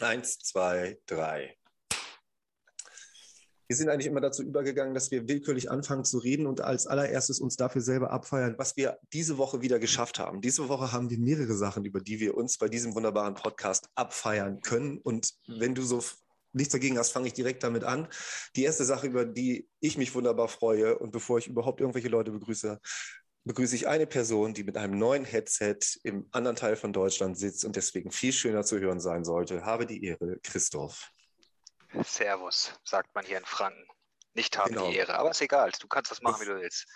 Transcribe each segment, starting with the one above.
Eins, zwei, drei. Wir sind eigentlich immer dazu übergegangen, dass wir willkürlich anfangen zu reden und als allererstes uns dafür selber abfeiern, was wir diese Woche wieder geschafft haben. Diese Woche haben wir mehrere Sachen, über die wir uns bei diesem wunderbaren Podcast abfeiern können. Und wenn du so nichts dagegen hast, fange ich direkt damit an. Die erste Sache, über die ich mich wunderbar freue und bevor ich überhaupt irgendwelche Leute begrüße, begrüße ich eine Person, die mit einem neuen Headset im anderen Teil von Deutschland sitzt und deswegen viel schöner zu hören sein sollte. Habe die Ehre, Christoph. Servus, sagt man hier in Franken. Nicht haben genau. die Ehre, aber ist egal, du kannst das machen, wie du willst.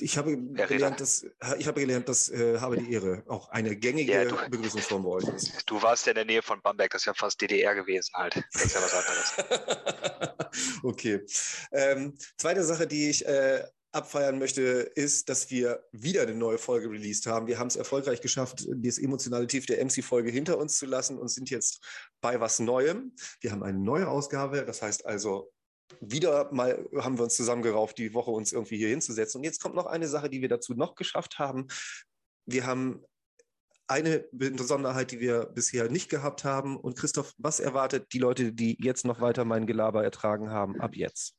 Ich habe gelernt, dass, ich habe gelernt, dass äh, habe die Ehre auch eine gängige ja, du, Begrüßungsform bei euch ist. Du warst ja in der Nähe von Bamberg, das ist ja fast DDR gewesen halt. Das ist ja was anderes. okay. Ähm, zweite Sache, die ich äh, abfeiern möchte, ist, dass wir wieder eine neue Folge released haben. Wir haben es erfolgreich geschafft, das emotionale Tief der MC-Folge hinter uns zu lassen und sind jetzt bei was Neuem. Wir haben eine neue Ausgabe, das heißt also, wieder mal haben wir uns zusammengerauft, die Woche uns irgendwie hier hinzusetzen. Und jetzt kommt noch eine Sache, die wir dazu noch geschafft haben. Wir haben eine Besonderheit, die wir bisher nicht gehabt haben. Und Christoph, was erwartet die Leute, die jetzt noch weiter mein Gelaber ertragen haben, ab jetzt?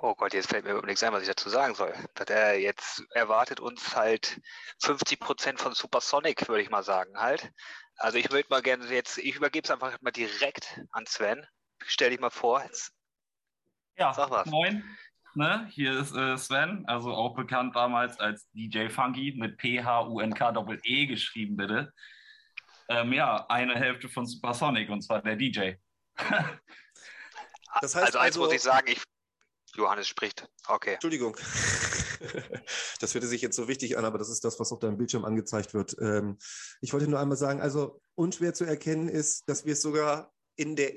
Oh Gott, jetzt fällt mir überhaupt nichts ein, was ich dazu sagen soll. Er jetzt erwartet uns halt 50 Prozent von Supersonic, würde ich mal sagen halt. Also ich würde mal gerne jetzt, ich übergebe es einfach mal direkt an Sven. Stell dich mal vor. Jetzt. Ja, Sag was. moin. Ne? Hier ist äh, Sven, also auch bekannt damals als DJ Funky mit P-H-U-N-K-E-E geschrieben, bitte. Ähm, ja, eine Hälfte von Supersonic und zwar der DJ. das heißt also, eins also, muss ich sagen, ich Johannes spricht. Okay. Entschuldigung. Das hörte sich jetzt so wichtig an, aber das ist das, was auf deinem Bildschirm angezeigt wird. Ähm, ich wollte nur einmal sagen, also unschwer zu erkennen ist, dass wir es sogar in der,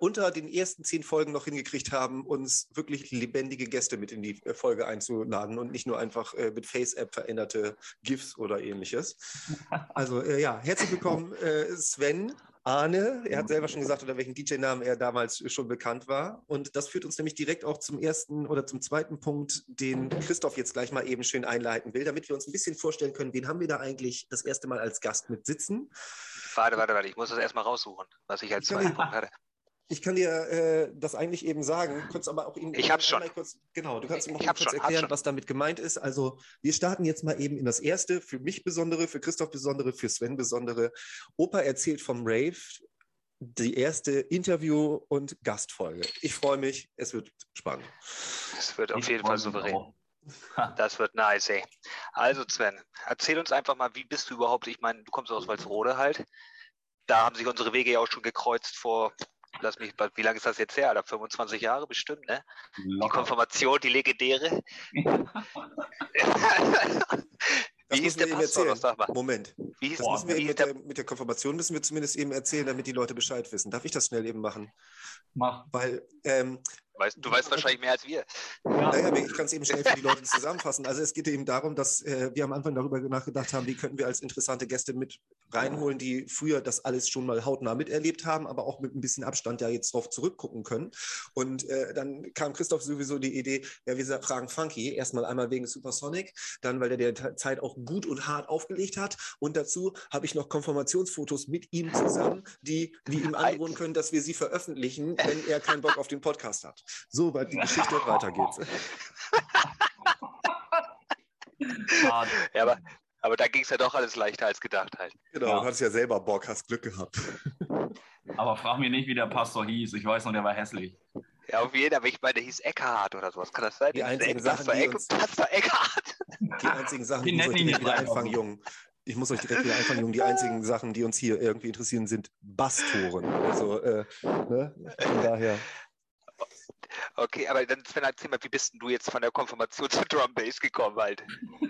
unter den ersten zehn Folgen noch hingekriegt haben, uns wirklich lebendige Gäste mit in die Folge einzuladen und nicht nur einfach äh, mit Face-App veränderte GIFs oder ähnliches. Also äh, ja, herzlich willkommen, äh, Sven. Arne, er hat selber schon gesagt, unter welchem DJ-Namen er damals schon bekannt war. Und das führt uns nämlich direkt auch zum ersten oder zum zweiten Punkt, den Christoph jetzt gleich mal eben schön einleiten will, damit wir uns ein bisschen vorstellen können, wen haben wir da eigentlich das erste Mal als Gast mit sitzen. Warte, warte, warte, ich muss das erstmal raussuchen, was ich als zweiten Punkt hatte. Ich kann dir äh, das eigentlich eben sagen, du kannst aber auch ihn. Ich hab's schon. Kurz, genau, du kannst ihm kurz schon, erklären, was damit gemeint ist. Also, wir starten jetzt mal eben in das erste, für mich besondere, für Christoph besondere, für Sven besondere. Opa erzählt vom Rave, die erste Interview- und Gastfolge. Ich freue mich, es wird spannend. Es wird auf ich jeden Fall souverän. Das wird nice, ey. Also Sven, erzähl uns einfach mal, wie bist du überhaupt? Ich meine, du kommst aus Walsrode halt. Da haben sich unsere Wege ja auch schon gekreuzt vor lass mich, wie lange ist das jetzt her? Alter? 25 Jahre bestimmt, ne? Locker. Die Konfirmation, die legendäre. Das wie hieß der Pastor? Erzählen. Sag mal. Moment. Wie hieß, das müssen wir mit, der, mit der Konfirmation müssen wir zumindest eben erzählen, damit die Leute Bescheid wissen. Darf ich das schnell eben machen? Mach. Weil ähm, Weißt, du weißt wahrscheinlich mehr als wir. Ja. Naja, ich kann es eben schnell für die Leute zusammenfassen. Also es geht eben darum, dass äh, wir am Anfang darüber nachgedacht haben, wie könnten wir als interessante Gäste mit reinholen, die früher das alles schon mal hautnah miterlebt haben, aber auch mit ein bisschen Abstand ja jetzt drauf zurückgucken können. Und äh, dann kam Christoph sowieso die Idee, ja, wir fragen Funky, erstmal einmal wegen Supersonic, dann weil der der Zeit auch gut und hart aufgelegt hat. Und dazu habe ich noch Konfirmationsfotos mit ihm zusammen, die wir ihm angeboten können, dass wir sie veröffentlichen, wenn er keinen Bock auf den Podcast hat. So, weil die Geschichte weiter geht's. ja, aber, aber da ging es ja doch alles leichter als gedacht halt. Genau, ja. du hattest ja selber Bock, hast Glück gehabt. Aber frag mich nicht, wie der Pastor hieß. Ich weiß noch, der war hässlich. Ja, auf jeden Fall. Aber ich meine, der hieß Eckhart oder sowas. Kann das sein? Die einzigen Sachen, die uns, Pastor Eckhart. Die einzigen Sachen, die, die muss euch direkt wieder einfangen, Jungen. Ich muss euch direkt wieder einfangen, Jungen. Die einzigen Sachen, die uns hier irgendwie interessieren, sind Basstoren. Also, äh, ne? Von daher. Okay, aber dann Sven, erzähl mal, wie bist denn du jetzt von der Konfirmation zur Drum Bass gekommen halt?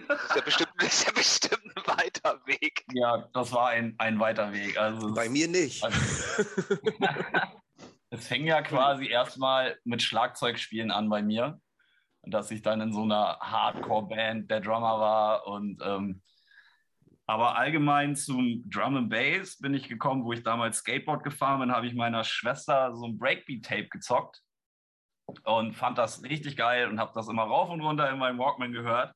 Das ist ja bestimmt, ist ja bestimmt ein weiter Weg. Ja, das war ein, ein weiter Weg. Also Bei mir nicht. Also, es fing ja quasi erstmal mit Schlagzeugspielen an bei mir. Dass ich dann in so einer Hardcore-Band der Drummer war und ähm, aber allgemein zum Drum and Bass bin ich gekommen, wo ich damals Skateboard gefahren bin, habe ich meiner Schwester so ein Breakbeat-Tape gezockt und fand das richtig geil und habe das immer rauf und runter in meinem Walkman gehört.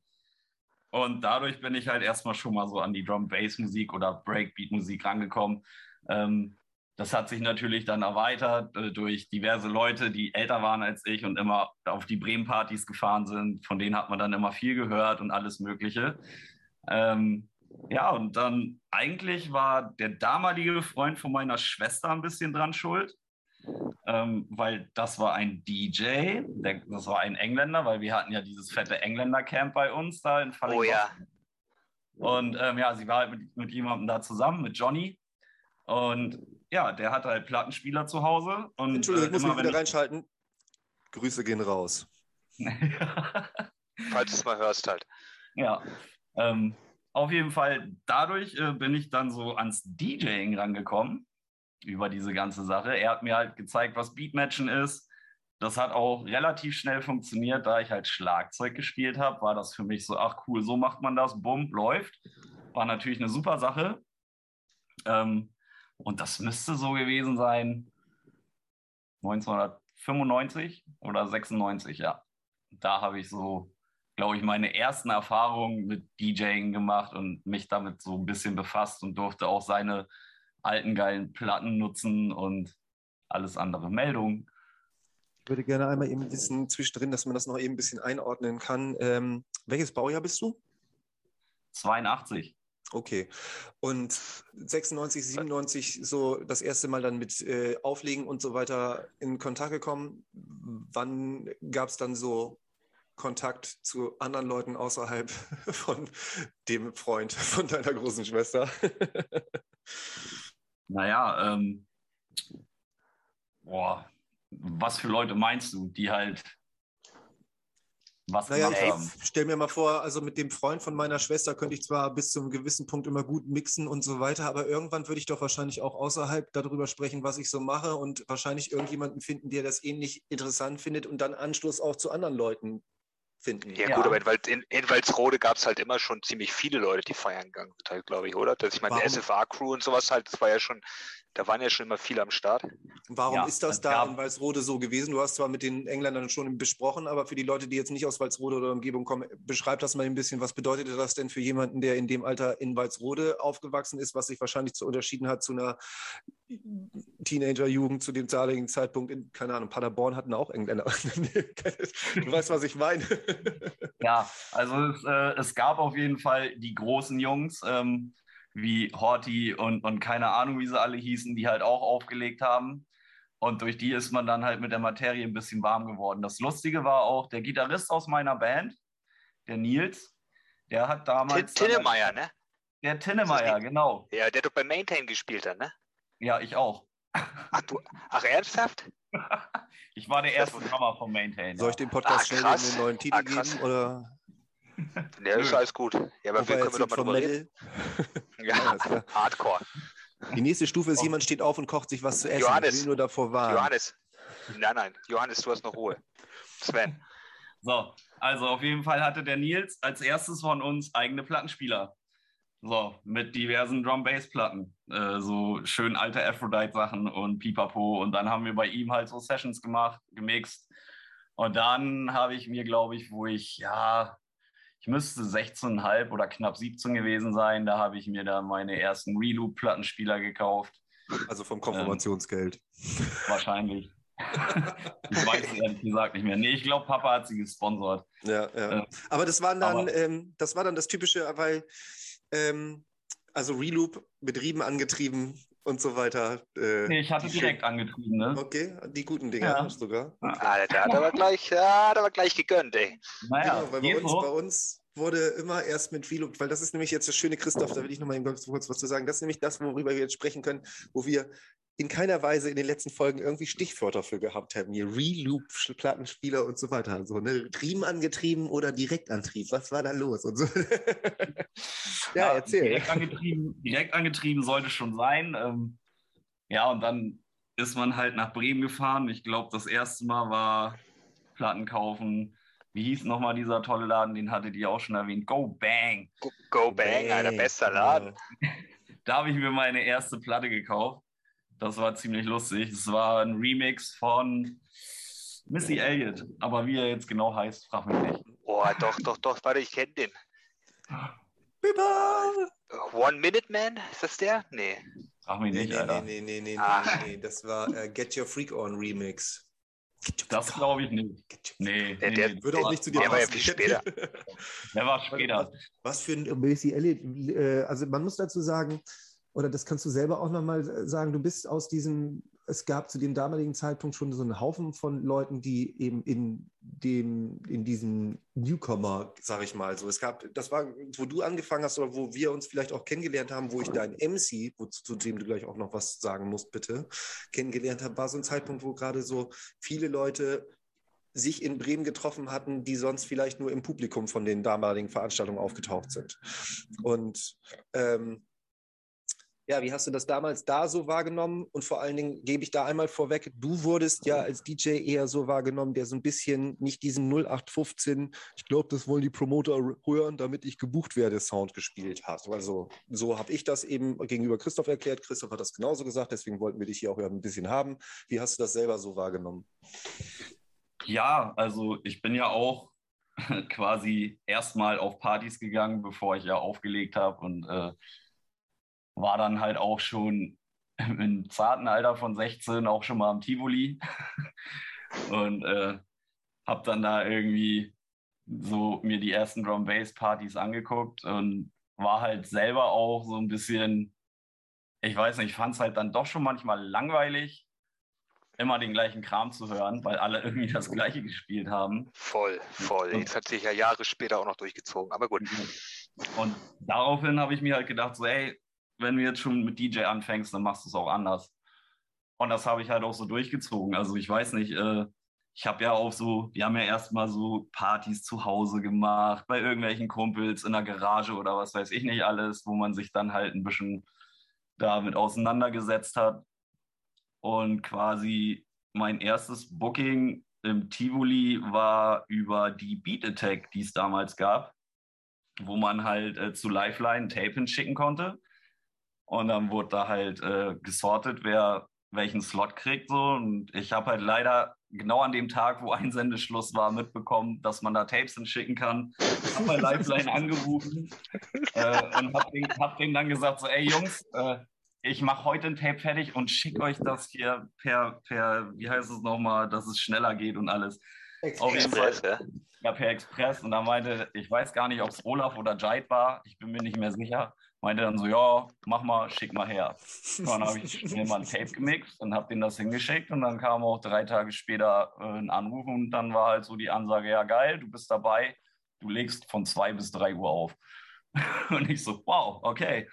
Und dadurch bin ich halt erstmal schon mal so an die Drum-Bass-Musik oder Breakbeat-Musik rangekommen. Ähm, das hat sich natürlich dann erweitert äh, durch diverse Leute, die älter waren als ich und immer auf die Bremen-Partys gefahren sind. Von denen hat man dann immer viel gehört und alles Mögliche. Ähm, ja, und dann eigentlich war der damalige Freund von meiner Schwester ein bisschen dran schuld, ähm, weil das war ein DJ, der, das war ein Engländer, weil wir hatten ja dieses fette Engländer-Camp bei uns da in Falling. Oh ja. Und ähm, ja, sie war halt mit, mit jemandem da zusammen, mit Johnny. Und ja, der hatte halt Plattenspieler zu Hause. Und, Entschuldigung, äh, ich muss mich wieder reinschalten. Grüße gehen raus. Falls du es mal hörst halt. Ja, ähm, auf jeden Fall, dadurch äh, bin ich dann so ans DJing rangekommen, über diese ganze Sache. Er hat mir halt gezeigt, was Beatmatchen ist. Das hat auch relativ schnell funktioniert, da ich halt Schlagzeug gespielt habe, war das für mich so, ach cool, so macht man das, bumm, läuft. War natürlich eine super Sache. Ähm, und das müsste so gewesen sein 1995 oder 96, ja. Da habe ich so glaube ich, meine ersten Erfahrungen mit DJing gemacht und mich damit so ein bisschen befasst und durfte auch seine alten geilen Platten nutzen und alles andere. Meldung. Ich würde gerne einmal eben wissen, zwischendrin, dass man das noch eben ein bisschen einordnen kann. Ähm, welches Baujahr bist du? 82. Okay. Und 96, 97 so das erste Mal dann mit äh, Auflegen und so weiter in Kontakt gekommen. Wann gab es dann so Kontakt zu anderen Leuten außerhalb von dem Freund von deiner großen Schwester? naja, ähm, boah, was für Leute meinst du, die halt was naja, ich haben? stell mir mal vor, also mit dem Freund von meiner Schwester könnte ich zwar bis zu einem gewissen Punkt immer gut mixen und so weiter, aber irgendwann würde ich doch wahrscheinlich auch außerhalb darüber sprechen, was ich so mache und wahrscheinlich irgendjemanden finden, der das ähnlich interessant findet und dann Anschluss auch zu anderen Leuten finden. Ja, ja. gut, aber in, in Walsrode gab es halt immer schon ziemlich viele Leute, die feiern gegangen sind, halt, glaube ich, oder? Das, ich meine, die SFA-Crew und sowas halt, das war ja schon, da waren ja schon immer viele am Start. Warum ja, ist das da in Walsrode so gewesen? Du hast zwar mit den Engländern schon besprochen, aber für die Leute, die jetzt nicht aus Walsrode oder Umgebung kommen, beschreib das mal ein bisschen. Was bedeutet das denn für jemanden, der in dem Alter in Walsrode aufgewachsen ist, was sich wahrscheinlich zu unterschieden hat zu einer Teenager-Jugend zu dem damaligen Zeitpunkt in, keine Ahnung, Paderborn hatten auch Engländer. du weißt, was ich meine. ja, also es, äh, es, gab auf jeden Fall die großen Jungs, ähm, wie Horty und, und keine Ahnung, wie sie alle hießen, die halt auch aufgelegt haben. Und durch die ist man dann halt mit der Materie ein bisschen warm geworden. Das Lustige war auch, der Gitarrist aus meiner Band, der Nils, der hat damals. Tinnemeier, ne? Der Tinnemeier, genau. Ja, der doch bei Maintain gespielt hat, ne? Ja, ich auch. Ach, du, ach ernsthaft? ich war der erste Drummer vom Maintain. Soll ich dem Podcast ah, schnell einen neuen Titel ah, geben? Oder? Ja, ist alles gut. Ja, aber wir können wir doch mal drüber reden. ja, ja Hardcore. Die nächste Stufe ist, jemand steht auf und kocht sich was zu essen. Johannes. Ich will nur davor warnen. Johannes. Nein, nein. Johannes, du hast noch Ruhe. Sven. So, also auf jeden Fall hatte der Nils als erstes von uns eigene Plattenspieler. So, mit diversen Drum-Bass-Platten. Äh, so schön alte Aphrodite-Sachen und Pipapo. Und dann haben wir bei ihm halt so Sessions gemacht, gemixt. Und dann habe ich mir, glaube ich, wo ich, ja, ich müsste 16,5 oder knapp 17 gewesen sein, da habe ich mir da meine ersten Reloop-Plattenspieler gekauft. Also vom Konfirmationsgeld. Ähm, wahrscheinlich. ich weiß es ehrlich gesagt nicht mehr. Nee, ich glaube, Papa hat sie gesponsert. Ja, ja. Äh, aber das waren dann, ähm, das war dann das Typische, weil ähm, also Reloop mit Riemen angetrieben und so weiter. Äh, nee, ich hatte direkt schön... angetrieben, ne? Okay, die guten Dinger ja. sogar. Okay. Ah, der hat aber gleich, ja, hat aber gleich gegönnt, ey. Naja, genau, weil bei uns, bei uns, wurde immer erst mit Reloop, weil das ist nämlich jetzt das schöne Christoph, da will ich nochmal kurz was zu sagen. Das ist nämlich das, worüber wir jetzt sprechen können, wo wir in keiner Weise in den letzten Folgen irgendwie Stichwörter für gehabt haben. Hier Reloop, Plattenspieler und so weiter. So, ne? Riemenangetrieben oder Direktantrieb. Was war da los? Und so. ja, ja, erzähl. Direkt angetrieben, direkt angetrieben sollte schon sein. Ähm, ja, und dann ist man halt nach Bremen gefahren. Ich glaube, das erste Mal war Platten kaufen. Wie hieß nochmal dieser tolle Laden? Den hattet ihr auch schon erwähnt. Go Bang. Go, Go Bang, Bang, Alter, bester Laden. da habe ich mir meine erste Platte gekauft. Das war ziemlich lustig. Es war ein Remix von Missy Elliott. Aber wie er jetzt genau heißt, frag mich nicht. Oh, doch, doch, doch. Warte, ich kenne den. Biba! One Minute Man? Ist das der? Nee. Frag mich nicht, nee, Alter. Nee, nee, nee, nee, nee, nee, das war äh, Get Your Freak On Remix. Das glaube ich nicht. Nee, Der- der- nee. Würde auch nicht zu dir Der war ja passen. viel später. Der war später. Was für ein Missy Elliott, äh, also man muss dazu sagen, oder das kannst du selber auch nochmal sagen, du bist aus diesem, es gab zu dem damaligen Zeitpunkt schon so einen Haufen von Leuten, die eben in dem, in diesem Newcomer, sag ich mal, so, es gab, das war, wo du angefangen hast oder wo wir uns vielleicht auch kennengelernt haben, wo ich dein MC, wo, zu dem du gleich auch noch was sagen musst, bitte, kennengelernt habe, war so ein Zeitpunkt, wo gerade so viele Leute sich in Bremen getroffen hatten, die sonst vielleicht nur im Publikum von den damaligen Veranstaltungen aufgetaucht sind. Und ähm, ja, wie hast du das damals da so wahrgenommen? Und vor allen Dingen gebe ich da einmal vorweg, du wurdest ja als DJ eher so wahrgenommen, der so ein bisschen nicht diesen 0815, ich glaube, das wollen die Promoter hören, damit ich gebucht werde, Sound gespielt hast. Also so habe ich das eben gegenüber Christoph erklärt. Christoph hat das genauso gesagt, deswegen wollten wir dich hier auch ein bisschen haben. Wie hast du das selber so wahrgenommen? Ja, also ich bin ja auch quasi erstmal auf Partys gegangen, bevor ich ja aufgelegt habe und äh, war dann halt auch schon im zarten Alter von 16 auch schon mal am Tivoli und äh, habe dann da irgendwie so mir die ersten Drum Bass Partys angeguckt und war halt selber auch so ein bisschen, ich weiß nicht, ich fand es halt dann doch schon manchmal langweilig, immer den gleichen Kram zu hören, weil alle irgendwie das Gleiche gespielt haben. Voll, voll. Das hat sich ja Jahre später auch noch durchgezogen. Aber gut. Und daraufhin habe ich mir halt gedacht, so, ey, wenn du jetzt schon mit DJ anfängst, dann machst du es auch anders. Und das habe ich halt auch so durchgezogen. Also ich weiß nicht, äh, ich habe ja auch so, wir haben ja erstmal so Partys zu Hause gemacht, bei irgendwelchen Kumpels in der Garage oder was weiß ich nicht alles, wo man sich dann halt ein bisschen damit auseinandergesetzt hat. Und quasi mein erstes Booking im Tivoli war über die Beat Attack, die es damals gab, wo man halt äh, zu Lifeline Tape hinschicken konnte. Und dann wurde da halt äh, gesortet, wer welchen Slot kriegt. So. Und ich habe halt leider genau an dem Tag, wo Einsendeschluss war, mitbekommen, dass man da Tapes hinschicken kann. Habe bei Lifeline angerufen äh, und habe denen, hab denen dann gesagt, so, ey Jungs, äh, ich mache heute ein Tape fertig und schicke euch das hier per, per, wie heißt es nochmal, dass es schneller geht und alles. Auf jeden Fall. Express, ja. Ja, per Express. Und da meinte, ich weiß gar nicht, ob es Olaf oder Jait war, ich bin mir nicht mehr sicher. Meinte dann so, ja, mach mal, schick mal her. Und dann habe ich mir mal ein Tape gemixt und habe denen das hingeschickt. Und dann kam auch drei Tage später äh, ein Anruf und dann war halt so die Ansage, ja geil, du bist dabei, du legst von zwei bis drei Uhr auf. Und ich so, wow, okay.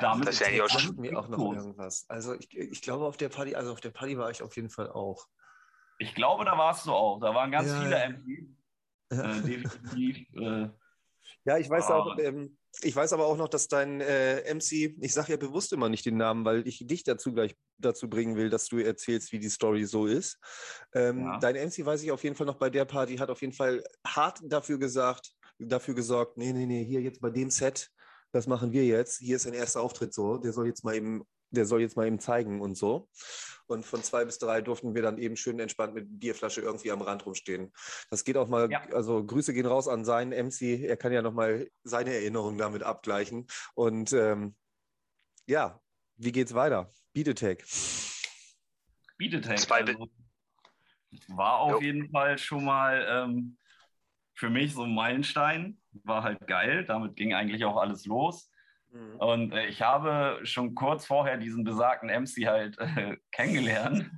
Damit das ist ja auch Sagt schon. mir auch noch Groß. irgendwas. Also ich, ich glaube auf der Party, also auf der Party war ich auf jeden Fall auch. Ich glaube, da warst du auch. Da waren ganz Ja, viele ja. MCs. Äh, definitiv. Äh, Ja, ich weiß Ah. auch, ähm, ich weiß aber auch noch, dass dein äh, MC, ich sage ja bewusst immer nicht den Namen, weil ich dich dazu gleich dazu bringen will, dass du erzählst, wie die Story so ist. Ähm, Ja. Dein MC weiß ich auf jeden Fall noch bei der Party, hat auf jeden Fall hart dafür gesagt, dafür gesorgt, nee, nee, nee, hier jetzt bei dem Set, das machen wir jetzt. Hier ist ein erster Auftritt so, der soll jetzt mal eben, der soll jetzt mal eben zeigen und so. Und von zwei bis drei durften wir dann eben schön entspannt mit Bierflasche irgendwie am Rand rumstehen. Das geht auch mal, Ja. also Grüße gehen raus an seinen MC. Er kann ja nochmal seine Erinnerungen damit abgleichen. Und ähm, ja, wie geht's weiter? Beat Attack. Beat Attack. Zwei Also, war auf Jo. jeden Fall schon mal ähm, für mich so ein Meilenstein. War halt geil. Damit ging eigentlich auch alles los. Und äh, ich habe schon kurz vorher diesen besagten MC halt äh, kennengelernt.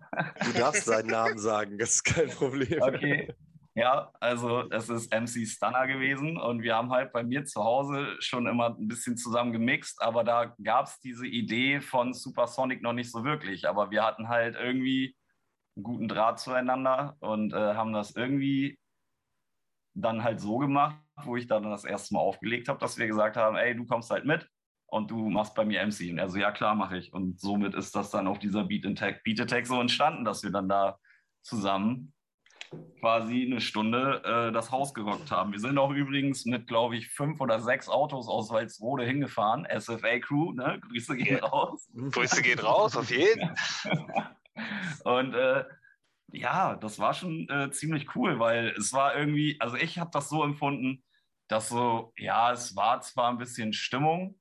Du darfst seinen Namen sagen, das ist kein Problem. Okay. Ja, also es ist MC Stunner gewesen und wir haben halt bei mir zu Hause schon immer ein bisschen zusammen gemixt, aber da gab es diese Idee von Supersonic noch nicht so wirklich. Aber wir hatten halt irgendwie einen guten Draht zueinander und äh, haben das irgendwie dann halt so gemacht, wo ich dann das erste Mal aufgelegt habe, dass wir gesagt haben, ey, du kommst halt mit und du machst bei mir MC. Und er so, ja klar, mache ich. Und somit ist das dann auf dieser Beat Attack, Beat Attack so entstanden, dass wir dann da zusammen quasi eine Stunde äh, das Haus gerockt haben. Wir sind auch übrigens mit, glaube ich, fünf oder sechs Autos aus Walsrode hingefahren. SFA Crew, ne? Grüße gehen Ja. raus. Grüße gehen raus, auf jeden. Und äh, ja, das war schon äh, ziemlich cool, weil es war irgendwie, also ich habe das so empfunden, dass so, ja, es war zwar ein bisschen Stimmung,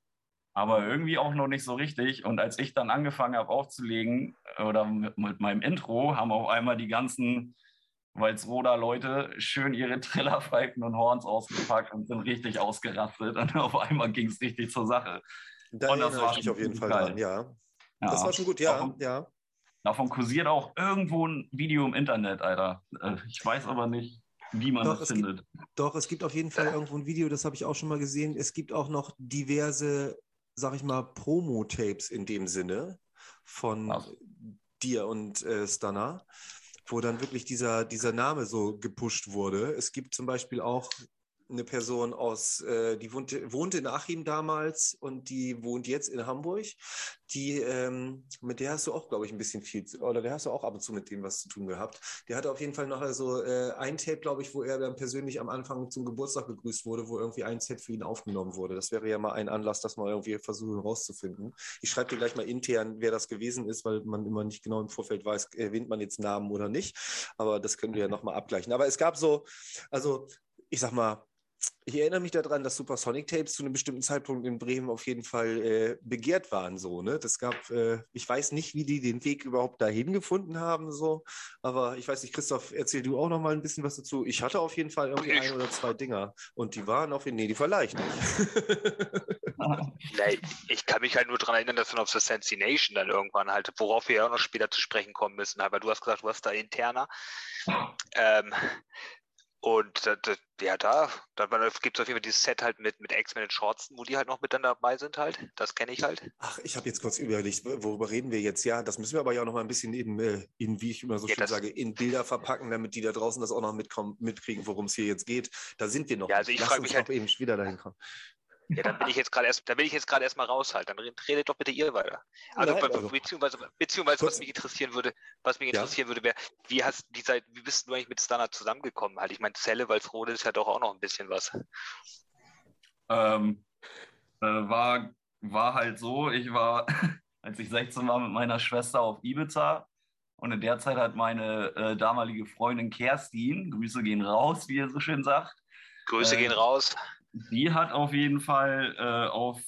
aber irgendwie auch noch nicht so richtig. Und als ich dann angefangen habe aufzulegen oder mit, mit meinem Intro, haben auf einmal die ganzen Walsroder Leute schön ihre Trillerpfeifen und Horns ausgepackt und sind richtig ausgerastet. Und auf einmal ging es richtig zur Sache. Da und das war ich auf jeden Fall geil. dran, ja. ja. Das war schon gut, ja, davon, ja. Davon kursiert auch irgendwo ein Video im Internet, Alter. Äh, ich weiß aber nicht, wie man doch, das findet. Gibt, doch, es gibt auf jeden Fall irgendwo ein Video, das habe ich auch schon mal gesehen. Es gibt auch noch diverse, sag ich mal, Promo-Tapes in dem Sinne von Ach. dir und äh, Stunner wo dann wirklich dieser, dieser Name so gepusht wurde. Es gibt zum Beispiel auch eine Person aus, äh, die wohnte, wohnte in Achim damals und die wohnt jetzt in Hamburg. Die, ähm, mit der hast du auch, glaube ich, ein bisschen viel, oder der hast du auch ab und zu mit dem was zu tun gehabt. Der hatte auf jeden Fall noch also äh, ein Tape, glaube ich, wo er dann persönlich am Anfang zum Geburtstag begrüßt wurde, wo irgendwie ein Set für ihn aufgenommen wurde. Das wäre ja mal ein Anlass, das mal irgendwie versuchen rauszufinden. Ich schreibe dir gleich mal intern, wer das gewesen ist, weil man immer nicht genau im Vorfeld weiß, erwähnt man jetzt Namen oder nicht. Aber das können wir ja nochmal abgleichen. Aber es gab so, also ich sag mal, ich erinnere mich daran, dass Supersonic Tapes zu einem bestimmten Zeitpunkt in Bremen auf jeden Fall äh, begehrt waren. So, ne? Das gab, äh, ich weiß nicht, wie die den Weg überhaupt dahin gefunden haben, so, aber ich weiß nicht, Christoph, erzähl du auch noch mal ein bisschen was dazu. Ich hatte auf jeden Fall irgendwie ein oder zwei Dinger und die waren auf jeden Fall, nee, die verleicht nee, ich kann mich halt nur daran erinnern, dass dann auf The Nation dann irgendwann halt, worauf wir ja auch noch später zu sprechen kommen müssen, weil du hast gesagt, du hast da interner. Ähm, und äh, ja, da, da gibt es auf jeden Fall dieses Set halt mit, mit X-Men und Shortsen, wo die halt noch mit dann dabei sind halt. Das kenne ich halt. Ach, ich habe jetzt kurz überlegt, worüber reden wir jetzt? Ja, das müssen wir aber ja auch noch mal ein bisschen in, äh, in wie ich immer so ja, schön sage, in Bilder verpacken, damit die da draußen das auch noch mitkommen, mitkriegen, worum es hier jetzt geht. Da sind wir noch. Ja, also ich frage mich halt, eben wieder dahin kommen. Ja, dann bin ich jetzt gerade erst, dann bin ich jetzt gerade erstmal raus halt. Dann redet doch bitte ihr weiter. Also, Nein, also beziehungsweise, beziehungsweise was mich interessieren würde, was mich interessieren ja. würde, wäre, wie hast die Zeit, wie bist du eigentlich mit Standard zusammengekommen? Halt, ich meine, Zelle, Walsrode ist ja doch auch noch ein bisschen was. Ähm, äh, war, war halt so, ich war, als ich 16 war, mit meiner Schwester auf Ibiza und in der Zeit hat meine äh, damalige Freundin Kerstin, Grüße gehen raus, wie ihr so schön sagt. Grüße äh, gehen raus die hat auf jeden Fall äh, auf,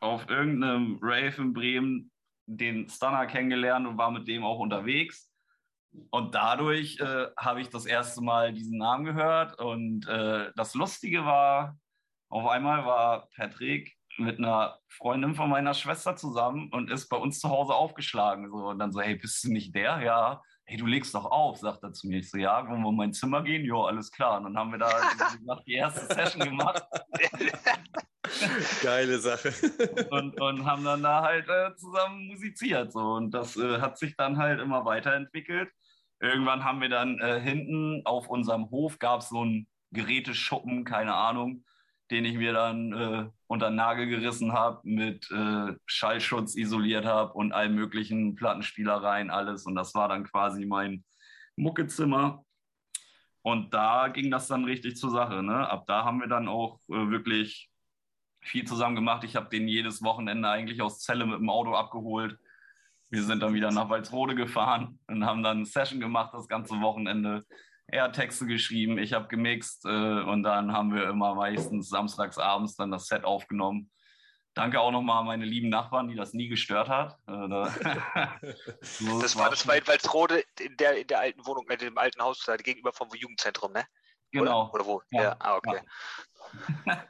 auf irgendeinem Rave in Bremen den Stunner kennengelernt und war mit dem auch unterwegs. Und dadurch äh, habe ich das erste Mal diesen Namen gehört. Und äh, das Lustige war, auf einmal war Patrick mit einer Freundin von meiner Schwester zusammen und ist bei uns zu Hause aufgeschlagen. So. Und dann so, hey, bist du nicht der? Ja hey, du legst doch auf, sagt er zu mir. Ich so, ja, wollen wir in mein Zimmer gehen? Ja, alles klar. Und dann haben wir da die erste Session gemacht. Geile Sache. und, und haben dann da halt äh, zusammen musiziert. So. Und das äh, hat sich dann halt immer weiterentwickelt. Irgendwann haben wir dann äh, hinten auf unserem Hof gab es so einen Geräteschuppen, keine Ahnung den ich mir dann äh, unter den Nagel gerissen habe, mit äh, Schallschutz isoliert habe und allen möglichen Plattenspielereien, alles. Und das war dann quasi mein Muckezimmer. Und da ging das dann richtig zur Sache. Ne? Ab da haben wir dann auch äh, wirklich viel zusammen gemacht. Ich habe den jedes Wochenende eigentlich aus Celle mit dem Auto abgeholt. Wir sind dann wieder nach Walsrode gefahren und haben dann eine Session gemacht das ganze Wochenende. Er hat Texte geschrieben, ich habe gemixt äh, und dann haben wir immer meistens samstags abends dann das Set aufgenommen. Danke auch nochmal an meine lieben Nachbarn, die das nie gestört hat. Äh, da das war das in Walsrode in der, in der alten Wohnung, in dem alten Haus gegenüber vom Jugendzentrum, ne? Genau. Oder, oder wo? Ja, ja. ah, okay. Ja,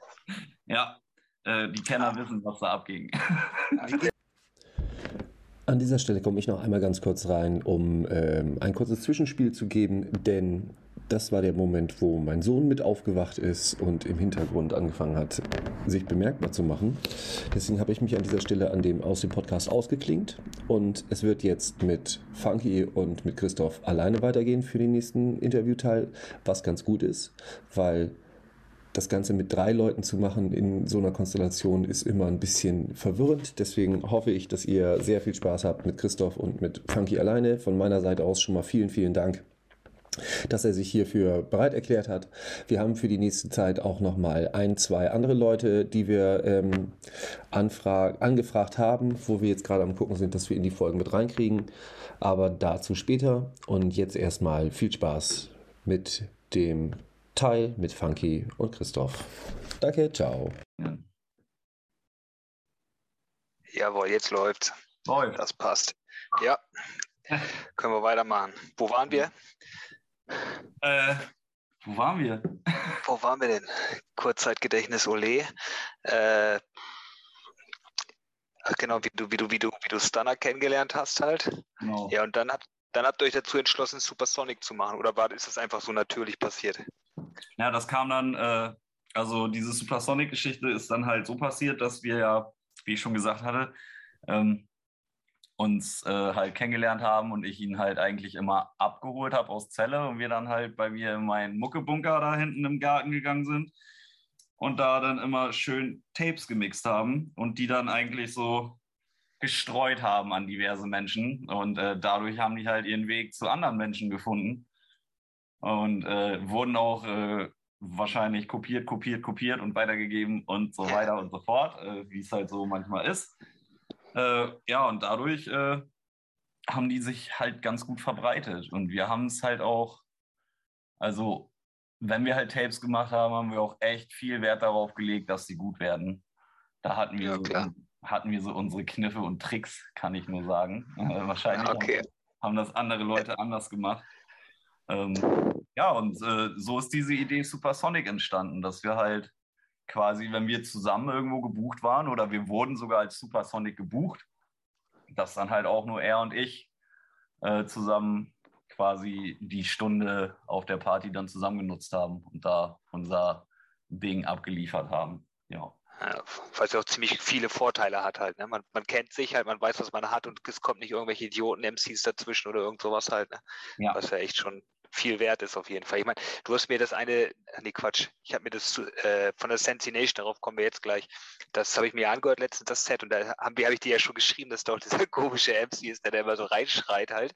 ja. Äh, die Kenner wissen, was da abging. An dieser Stelle komme ich noch einmal ganz kurz rein, um ähm, ein kurzes Zwischenspiel zu geben, denn das war der Moment, wo mein Sohn mit aufgewacht ist und im Hintergrund angefangen hat, sich bemerkbar zu machen. Deswegen habe ich mich an dieser Stelle an dem aus dem Podcast ausgeklingt und es wird jetzt mit Funky und mit Christoph alleine weitergehen für den nächsten Interviewteil, was ganz gut ist, weil das Ganze mit drei Leuten zu machen in so einer Konstellation ist immer ein bisschen verwirrend. Deswegen hoffe ich, dass ihr sehr viel Spaß habt mit Christoph und mit Funky alleine. Von meiner Seite aus schon mal vielen, vielen Dank dass er sich hierfür bereit erklärt hat. Wir haben für die nächste Zeit auch noch mal ein, zwei andere Leute, die wir ähm, angefragt haben, wo wir jetzt gerade am gucken sind, dass wir in die Folgen mit reinkriegen. Aber dazu später. Und jetzt erstmal viel Spaß mit dem Teil mit Funky und Christoph. Danke, ciao. Jawohl, jetzt läuft's. Läuft. Das passt. Ja. Können wir weitermachen. Wo waren wir? Äh, wo waren wir? Wo waren wir denn? Kurzzeitgedächtnis Ole. Äh, ach genau, wie du, wie du, wie du, wie du Stunner kennengelernt hast halt. Genau. Ja, und dann habt, dann habt ihr euch dazu entschlossen, Supersonic zu machen. Oder war, ist das einfach so natürlich passiert? Ja, das kam dann, äh, also diese Supersonic-Geschichte ist dann halt so passiert, dass wir ja, wie ich schon gesagt hatte, ähm, uns äh, halt kennengelernt haben und ich ihn halt eigentlich immer abgeholt habe aus Celle und wir dann halt bei mir in meinen Muckebunker da hinten im Garten gegangen sind und da dann immer schön Tapes gemixt haben und die dann eigentlich so gestreut haben an diverse Menschen und äh, dadurch haben die halt ihren Weg zu anderen Menschen gefunden und äh, wurden auch äh, wahrscheinlich kopiert, kopiert, kopiert und weitergegeben und so weiter und so fort, äh, wie es halt so manchmal ist. Äh, ja, und dadurch äh, haben die sich halt ganz gut verbreitet. Und wir haben es halt auch, also wenn wir halt Tapes gemacht haben, haben wir auch echt viel Wert darauf gelegt, dass sie gut werden. Da hatten wir, Ja, so, hatten wir so unsere Kniffe und Tricks, kann ich nur sagen. Wahrscheinlich Okay. haben, haben das andere Leute anders gemacht. Ähm, ja, und äh, so ist diese Idee Supersonic entstanden, dass wir halt quasi, wenn wir zusammen irgendwo gebucht waren oder wir wurden sogar als Supersonic gebucht, dass dann halt auch nur er und ich äh, zusammen quasi die Stunde auf der Party dann zusammen genutzt haben und da unser Ding abgeliefert haben. Ja. Ja, weil es ja auch ziemlich viele Vorteile hat halt. Ne? Man, man kennt sich halt, man weiß, was man hat und es kommt nicht irgendwelche Idioten-MCs dazwischen oder irgend sowas halt. Ne? Ja. Was ja echt schon viel wert ist auf jeden Fall. Ich meine, du hast mir das eine, nee Quatsch, ich habe mir das äh, von der Sensi Nation, darauf kommen wir jetzt gleich, das habe ich mir angehört letztens, das Set und da habe hab ich dir ja schon geschrieben, dass doch dieser komische MC ist, der, der immer so reinschreit halt.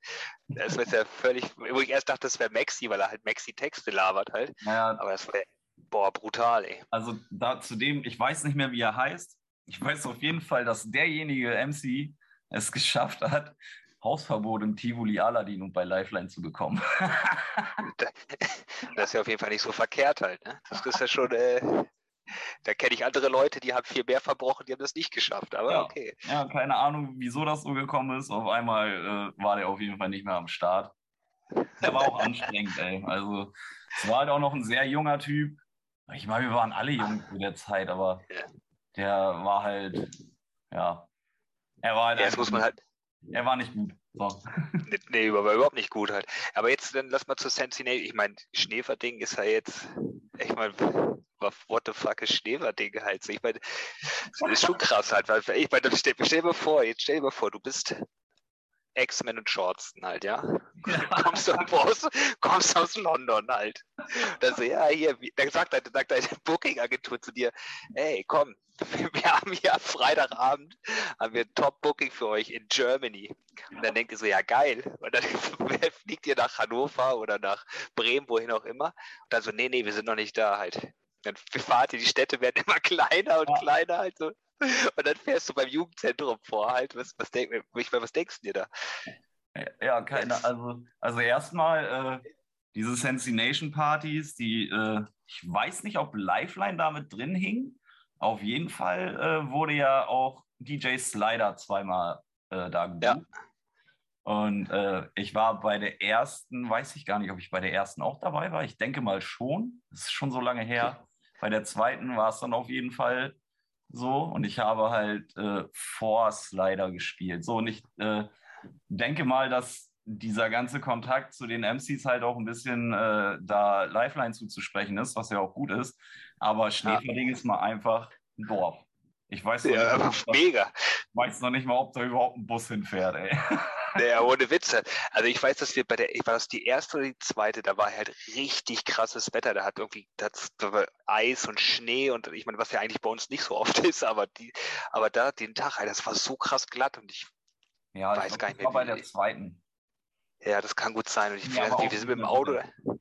Das war ja völlig, ich erst dachte, das wäre Maxi, weil er halt Maxi-Texte labert halt, Naja, aber das war, boah, brutal, ey. also da zudem, ich weiß nicht mehr, wie er heißt. Ich weiß auf jeden Fall, dass derjenige MC es geschafft hat, Hausverbot im Tivoli Aladdin und bei Lifeline zu bekommen. Das ist ja auf jeden Fall nicht so verkehrt halt. Ne? Das ist ja schon, äh, da kenne ich andere Leute, die haben viel mehr verbrochen, die haben das nicht geschafft. Aber Ja. okay. ja, keine Ahnung, wieso das so gekommen ist. Auf einmal äh, war der auf jeden Fall nicht mehr am Start. Der war auch anstrengend, ey. Also, es war halt auch noch ein sehr junger Typ. Ich meine, wir waren alle jung zu der Zeit, aber Ja. der war halt, ja. Er war halt Ja, das muss man halt, Er war nicht gut. So. nee, aber überhaupt nicht gut halt. Aber jetzt dann lass mal zu Sentinel. Ich meine, Schneeverding ist ja jetzt, ich meine, what the fuck ist Schneeverding halt? Ich meine, das ist schon krass halt. Weil, ich meine, stell, stell dir vor, jetzt stell dir vor, du bist X-Men und Shortsten halt, ja? Kommst du aus, kommst aus London halt. Da so, ja, hier, dann sagt deine, sagt deine Booking-Agentur zu dir, hey, komm, wir haben hier am Freitagabend, haben wir ein Top-Booking für euch in Germany. Und dann denkt ihr so, ja, geil. Und dann fliegt ihr nach Hannover oder nach Bremen, wohin auch immer. Und dann so, nee, nee, wir sind noch nicht da halt. Dann fahrt ihr, die Städte werden immer kleiner und Ja. kleiner halt so. Und dann fährst du beim Jugendzentrum vor halt. Was, was, denk, ich meine, was denkst du dir da? Ja, keine, also, also erstmal äh, diese Sensination-Partys, die, äh, ich weiß nicht, ob Lifeline damit drin hing. Auf jeden Fall äh, wurde ja auch DJ Slider zweimal äh, da gebucht. Ja. Und äh, ich war bei der ersten, weiß ich gar nicht, ob ich bei der ersten auch dabei war. Ich denke mal schon. Das ist schon so lange her. Bei der zweiten war es dann auf jeden Fall so. Und ich habe halt äh, vor Slider gespielt. So, und ich äh, denke mal, dass dieser ganze Kontakt zu den MCs halt auch ein bisschen äh, da Lifeline zuzusprechen ist, was ja auch gut ist. Aber Schneeverding ist mal einfach ein Dorf. Ich weiß, noch Ja, nicht, ob da, mega. weiß noch nicht mal, ob da überhaupt ein Bus hinfährt, ey. Ja, ohne Witze. Also ich weiß, dass wir bei der, ich war das die erste oder die zweite, da war halt richtig krasses Wetter. Da hat irgendwie das, da Eis und Schnee und ich meine, was ja eigentlich bei uns nicht so oft ist, aber die, aber da den Tag, das war so krass glatt und ich, Ja, Weiß ich gar glaub, nicht das war mehr, bei wie- der zweiten. ja, das kann gut sein. Und ich, Ja, nicht, wir sind mit dem Auto.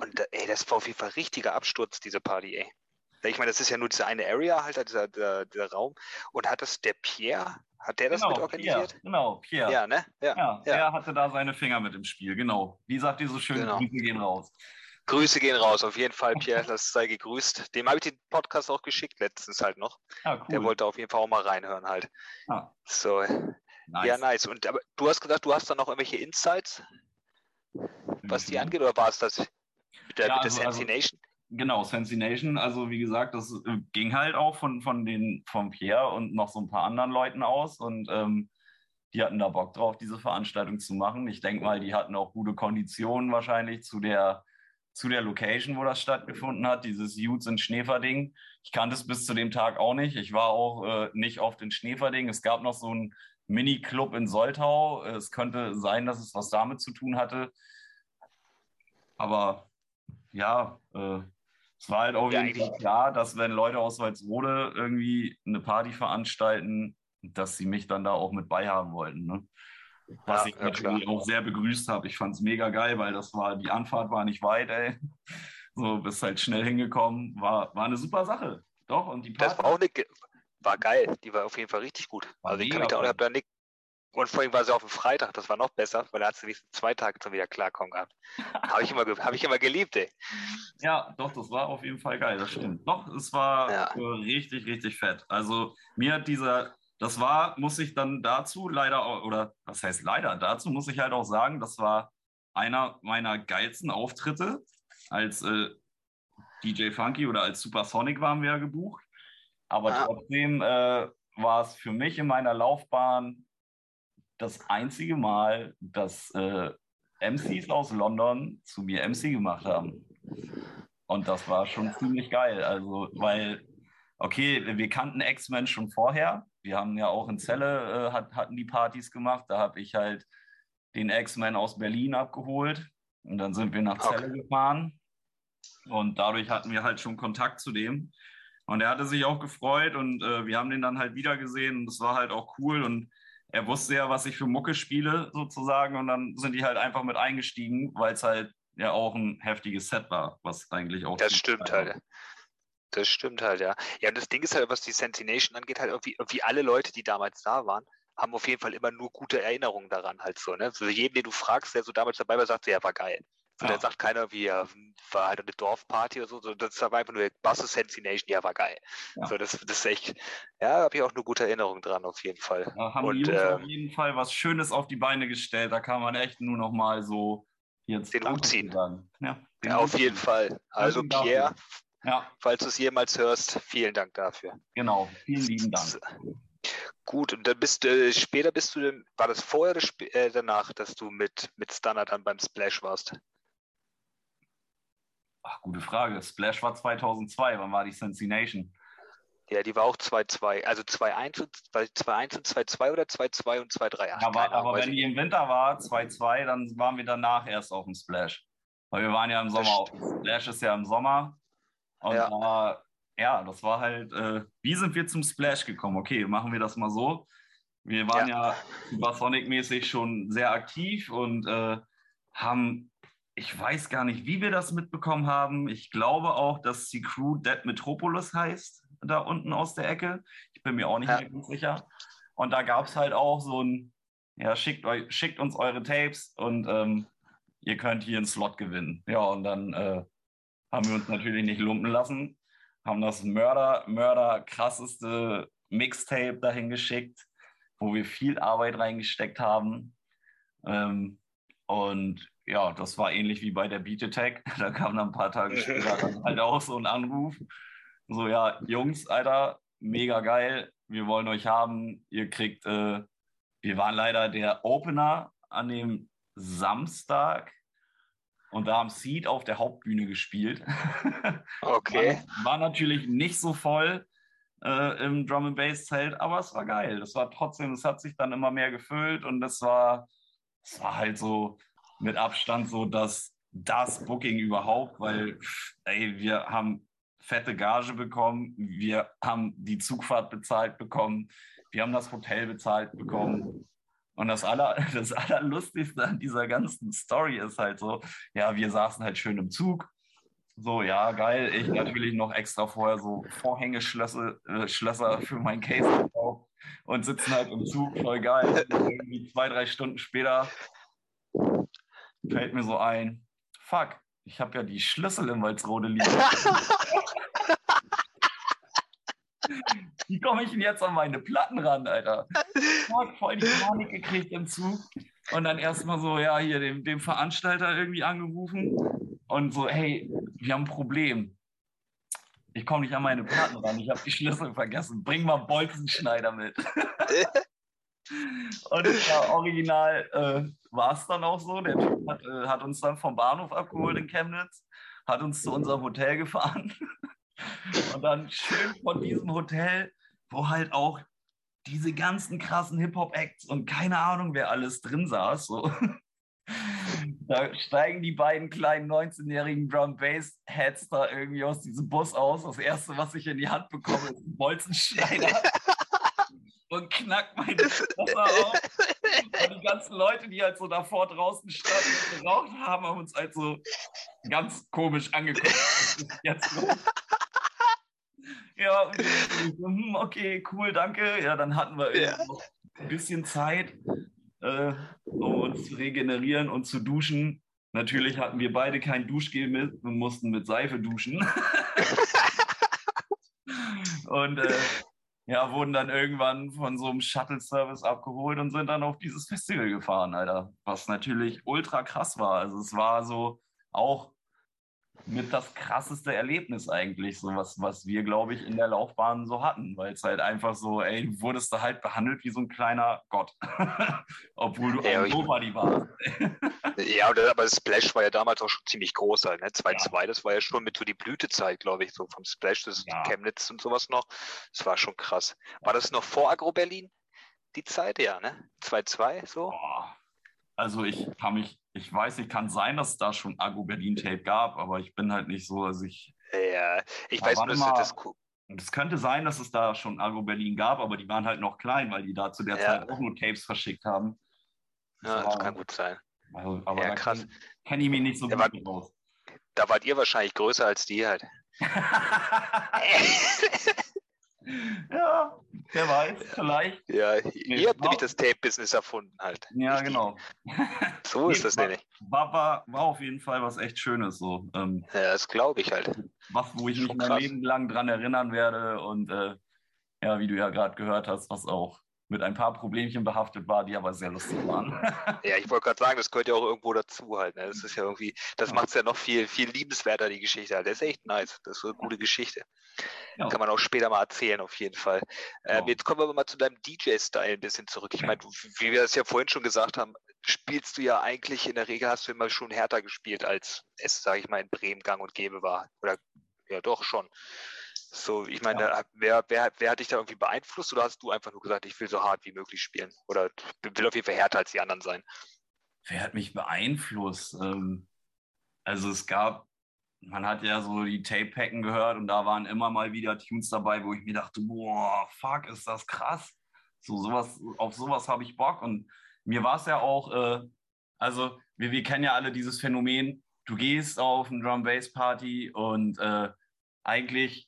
Und ey, das war auf jeden Fall richtiger Absturz, diese Party, ey. Ich meine, das ist ja nur diese eine Area, halt, dieser, dieser, dieser Raum. Und hat das der Pierre, hat der das mit Genau, organisiert? Pierre, genau, Pierre. Ja, ne? Ja. Ja, ja. er hatte da seine Finger mit im Spiel, genau. Wie sagt ihr so schön, Genau. Grüße gehen raus. Grüße gehen raus, auf jeden Fall, Pierre, das sei gegrüßt. Dem habe ich den Podcast auch geschickt, letztens halt noch. Ja, cool. Der wollte auf jeden Fall auch mal reinhören halt. Ah. So. Nice. Ja, nice. Und aber du hast gesagt, du hast da noch irgendwelche Insights, was die mhm. angeht, oder war es das mit der, ja, mit der also, Also, genau, Sensi Nation, also wie gesagt, das äh, ging halt auch von, von den, von Pierre und noch so ein paar anderen Leuten aus und ähm, die hatten da Bock drauf, diese Veranstaltung zu machen. Ich denke mal, die hatten auch gute Konditionen wahrscheinlich zu der zu der Location, wo das stattgefunden hat, dieses Jutes in Schneeferding. Ich kannte es bis zu dem Tag auch nicht. Ich war auch äh, nicht oft in Schneeferding. Es gab noch so einen Mini-Club in Soltau. Es könnte sein, dass es was damit zu tun hatte. Aber ja, äh, es war halt auch ja, irgendwie klar, dass wenn Leute aus Walsrode irgendwie eine Party veranstalten, dass sie mich dann da auch mit beihaben wollten. Ne? Was ja, ich natürlich klar. auch sehr begrüßt habe. Ich fand es mega geil, weil das war, die Anfahrt war nicht weit, ey. So, bist halt schnell hingekommen. War, war eine super Sache. Doch, und die Party. Das war auch eine, war geil. Die war auf jeden Fall richtig gut. Also ich kann mich da auch nicht. Und vor allem war sie auf dem Freitag, das war noch besser, weil da hat sie nächsten zwei Tage schon wieder klarkommen gehabt. Habe ich, immer, hab ich immer geliebt, ey. Ja, doch, das war auf jeden Fall geil, das stimmt. Doch, es war ja. richtig, richtig fett. Also mir hat dieser das war, muss ich dann dazu leider, oder was heißt leider, dazu muss ich halt auch sagen, das war einer meiner geilsten Auftritte als äh, DJ Funky oder als Supersonic waren wir ja gebucht. Aber ah. trotzdem äh, war es für mich in meiner Laufbahn das einzige Mal, dass äh, MCs aus London zu mir MC gemacht haben. Und das war schon ziemlich geil. Also, weil, okay, wir kannten X-Men schon vorher, wir haben ja auch in Celle, äh, hat, hatten die Partys gemacht. Da habe ich halt den X-Men aus Berlin abgeholt. Und dann sind wir nach Celle okay. gefahren. Und dadurch hatten wir halt schon Kontakt zu dem. Und er hatte sich auch gefreut und äh, wir haben den dann halt wieder gesehen und das war halt auch cool. Und er wusste ja, was ich für Mucke spiele, sozusagen. Und dann sind die halt einfach mit eingestiegen, weil es halt ja auch ein heftiges Set war, was eigentlich auch. Das stimmt halt. Das stimmt halt, ja. Ja, und das Ding ist halt, was die Sentination angeht, halt irgendwie, irgendwie alle Leute, die damals da waren, haben auf jeden Fall immer nur gute Erinnerungen daran halt so, ne? So jedem, den du fragst, der so damals dabei war, sagt, ja, war geil. So, ja. dann sagt keiner, wie ja, war halt eine Dorfparty oder so, so das war einfach nur Bass Sentination, ja, war geil. Ja. So, das, das ist echt, ja, habe ich auch eine gute Erinnerung dran, auf jeden Fall. Da haben und, die Jungs ähm, auf jeden Fall was Schönes auf die Beine gestellt, da kann man echt nur noch mal so jetzt den Hut ziehen. Ja, ja auf jeden Fall. Also Pierre, ja. Falls du es jemals hörst, vielen Dank dafür. Genau, vielen lieben Dank. Gut, und dann bist du, äh, später bist du, war das vorher oder äh, danach, dass du mit, mit Stunner dann beim Splash warst? Ach, gute Frage. Splash war 2002, wann war die Sensination? Ja, die war auch 2-2. Also 2-1 und 2-1 und 2-2 oder 2-2 und 2-3. Aber, aber wenn die im Winter war, 2-2, dann waren wir danach erst auf dem Splash. Weil wir waren ja im Sommer. Splash ist ja im Sommer. Und ja. Äh, ja, das war halt, äh, wie sind wir zum Splash gekommen? Okay, machen wir das mal so. Wir waren ja, ja Supersonic-mäßig schon sehr aktiv und äh, haben, ich weiß gar nicht, wie wir das mitbekommen haben. Ich glaube auch, dass die Crew Dead Metropolis heißt, da unten aus der Ecke. Ich bin mir auch nicht ja. mehr ganz sicher. Und da gab es halt auch so ein, ja, schickt, euch, schickt uns eure Tapes und ähm, ihr könnt hier einen Slot gewinnen. Ja, und dann äh, haben wir uns natürlich nicht lumpen lassen, haben das Mörder, Mörder krasseste Mixtape dahin geschickt, wo wir viel Arbeit reingesteckt haben. Ähm, und ja, das war ähnlich wie bei der Beat Attack. Da kam dann ein paar Tage später dann halt auch so ein Anruf. So, ja, Jungs, Alter, mega geil. Wir wollen euch haben. Ihr kriegt, äh, wir waren leider der Opener an dem Samstag und da haben Seed auf der Hauptbühne gespielt. Okay. war, war, natürlich nicht so voll äh, im Drum and Bass Zelt, aber es war geil. Es war trotzdem, es hat sich dann immer mehr gefüllt und es war, es war halt so mit Abstand so das, das Booking überhaupt, weil ey, wir haben fette Gage bekommen, wir haben die Zugfahrt bezahlt bekommen, wir haben das Hotel bezahlt bekommen. Und das, Aller, das Allerlustigste an dieser ganzen Story ist halt so, ja, wir saßen halt schön im Zug. So, ja, geil. Ich natürlich noch extra vorher so Vorhängeschlösser äh, Schlösser für mein Case gekauft und sitzen halt im Zug, voll geil. irgendwie zwei, drei Stunden später fällt mir so ein, fuck, ich habe ja die Schlüssel im Walzrode liegen. Wie komme ich denn jetzt an meine Platten ran, Alter? Habe voll die Panik gekriegt im Zug. Und dann erstmal so, ja, hier dem, dem Veranstalter irgendwie angerufen und so, hey, wir haben ein Problem. Ich komme nicht an meine Platten ran, ich habe die Schlüssel vergessen. Bring mal Bolzenschneider mit. und ja, original äh, war es dann auch so. Der Typ hat, äh, hat, uns dann vom Bahnhof abgeholt in Chemnitz, hat uns zu unserem Hotel gefahren. und dann schön von diesem Hotel, wo halt auch diese ganzen krassen Hip-Hop-Acts und keine Ahnung, wer alles drin saß. So. Da steigen die beiden kleinen 19-jähririgen Drum-Bass-Heads da irgendwie aus diesem Bus aus. Das erste, was ich in die Hand bekomme, ist ein Bolzenschneider. und knackt meine Wasser auf. Und die ganzen Leute, die halt so davor draußen standen und geraucht haben, haben uns halt so ganz komisch angeguckt. Jetzt los. Ja, hm, okay, cool, danke. Ja, dann hatten wir ja. noch ein bisschen Zeit, äh, um uns zu regenerieren und zu duschen. Natürlich hatten wir beide kein Duschgel mit und mussten mit Seife duschen. und äh, ja, wurden dann irgendwann von so einem Shuttle-Service abgeholt und sind dann auf dieses Festival gefahren, Alter. Was natürlich ultra krass war. Also es war so auch mit das krasseste Erlebnis eigentlich, so was, was wir, glaube ich, in der Laufbahn so hatten, weil es halt einfach so, ey, du wurdest da halt behandelt wie so ein kleiner Gott, obwohl du ja, ein Nobody warst. ja, aber das Splash war ja damals auch schon ziemlich groß halt, ne? 2-2, ja. das war ja schon mit so die Blütezeit, glaube ich, so vom Splash, das ja. Chemnitz und sowas noch, das war schon krass. War das noch vor Agro-Berlin, die Zeit, ja, ne? 2-2, so? Boah. Also ich kann mich ich weiß nicht, kann sein, dass es da schon Agro Berlin Tape gab, aber ich bin halt nicht so, dass ich. Ja, ich weiß nur, dass das cool. Es könnte sein, dass es da schon Agro Berlin gab, aber die waren halt noch klein, weil die da zu der ja. Zeit auch nur Tapes verschickt haben. Das ja, das kann gut sein. Also, aber ja, krass. kenne kenn ich mich nicht so da gut war, aus. Da wart ihr wahrscheinlich größer als die halt. ja, wer weiß, vielleicht. Ja, ihr habt nämlich das Tape-Business erfunden halt. Ja, genau. So ist das war, nämlich. War, war, war auf jeden Fall was echt Schönes so. Ähm, ja, das glaube ich halt. Was, wo ich mich mein Leben lang dran erinnern werde und äh, ja, wie du ja gerade gehört hast, was auch mit ein paar Problemchen behaftet war, die aber sehr lustig waren. ja, ich wollte gerade sagen, das gehört ja auch irgendwo dazu halt. Ne? Das ist ja irgendwie, das macht es ja noch viel, viel liebenswerter, die Geschichte halt. Das ist echt nice. Das ist eine gute Geschichte. Ja. Kann man auch später mal erzählen, auf jeden Fall. Ähm, Jetzt kommen wir mal zu deinem DJ-Style ein bisschen zurück. Ich meine, wie wir das ja vorhin schon gesagt haben, spielst du ja eigentlich in der Regel hast du immer schon härter gespielt, als es, sage ich mal, in Bremen gang und gäbe war. Oder ja, doch schon. So, ich meine, ja. wer, wer, wer hat dich da irgendwie beeinflusst oder hast du einfach nur gesagt, ich will so hart wie möglich spielen? Oder will auf jeden Fall härter als die anderen sein? Wer hat mich beeinflusst? Ähm, also es gab, man hat ja so die Tape-Packen gehört und da waren immer mal wieder Tunes dabei, wo ich mir dachte, boah, fuck, ist das krass. So, sowas, auf sowas habe ich Bock. Und mir war es ja auch, äh, also wir, wir kennen ja alle dieses Phänomen, du gehst auf eine Drum-Bass-Party und äh, eigentlich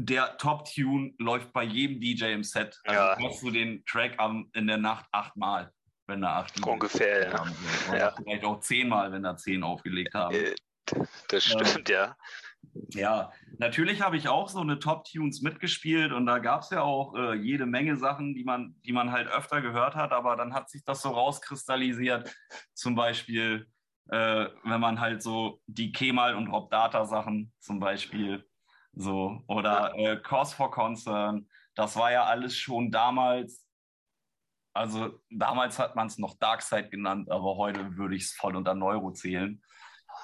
der Top-Tune läuft bei jedem DJ im Set. Also ja. hörst du den Track am, in der Nacht achtmal, wenn da acht Ungefähr, ja. Ja. vielleicht auch zehnmal, wenn da zehn aufgelegt haben. Äh, das stimmt, ja. Ja, natürlich habe ich auch so eine Top-Tunes mitgespielt und da gab es ja auch äh, jede Menge Sachen, die man, die man halt öfter gehört hat, aber dann hat sich das so rauskristallisiert. Zum Beispiel, äh, wenn man halt so die Kemal und Rob Data Sachen zum Beispiel so, oder äh, Cause for Concern, das war ja alles schon damals, also damals hat man es noch Darkside genannt, aber heute würde ich es voll unter Neuro zählen.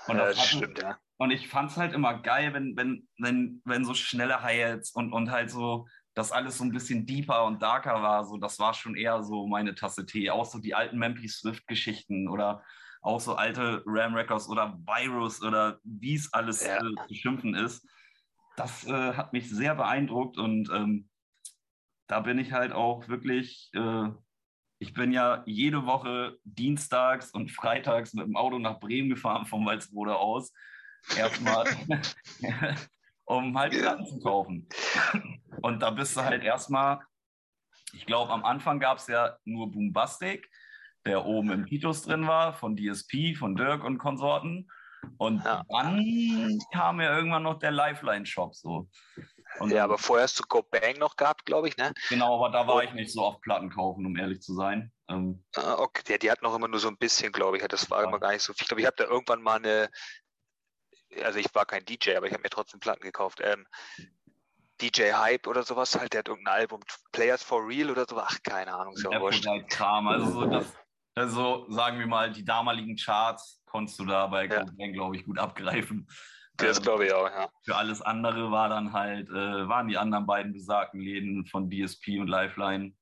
Und das, das stimmt, ja. Und ich fand es halt immer geil, wenn, wenn, wenn, wenn so schnelle Hi-Hats und, und halt so, das alles so ein bisschen deeper und darker war, so, das war schon eher so meine Tasse Tee. Auch so die alten Memphis Swift-Geschichten oder auch so alte Ram Records oder Virus oder wie es alles ja. äh, zu schimpfen ist das äh, hat mich sehr beeindruckt und ähm, da bin ich halt auch wirklich, äh, ich bin ja jede Woche dienstags und freitags mit dem Auto nach Bremen gefahren vom Walzrode aus. Erstmal, um halt Platten zu kaufen. Und da bist du halt erstmal, ich glaube, am Anfang gab es ja nur Boombastic, der oben im Titus drin war, von DSP, von Dirk und Konsorten. Und ja. dann kam ja irgendwann noch der Lifeline-Shop so. Und ja, aber vorher hast du Go Bang noch gehabt, glaube ich, ne? Genau, aber da war ich nicht so auf Platten kaufen, um ehrlich zu sein. Ähm, ah, okay, ja, die hatten auch immer nur so ein bisschen, glaube ich. Das war ja. immer gar nicht so viel. Ich glaube, ich habe da irgendwann mal eine, also ich war kein DJ, aber ich habe mir trotzdem Platten gekauft. Ähm, DJ Hype oder sowas halt, der hat irgendein Album, Players for Real oder so, ach, keine Ahnung, so wurscht. Kram, also so das, also sagen wir mal, die damaligen Charts konntest du da bei ja. glaube ich, gut abgreifen. Das ähm, glaube ich auch, ja. Für alles andere war dann halt, äh, waren die anderen beiden besagten Läden von DSP und Lifeline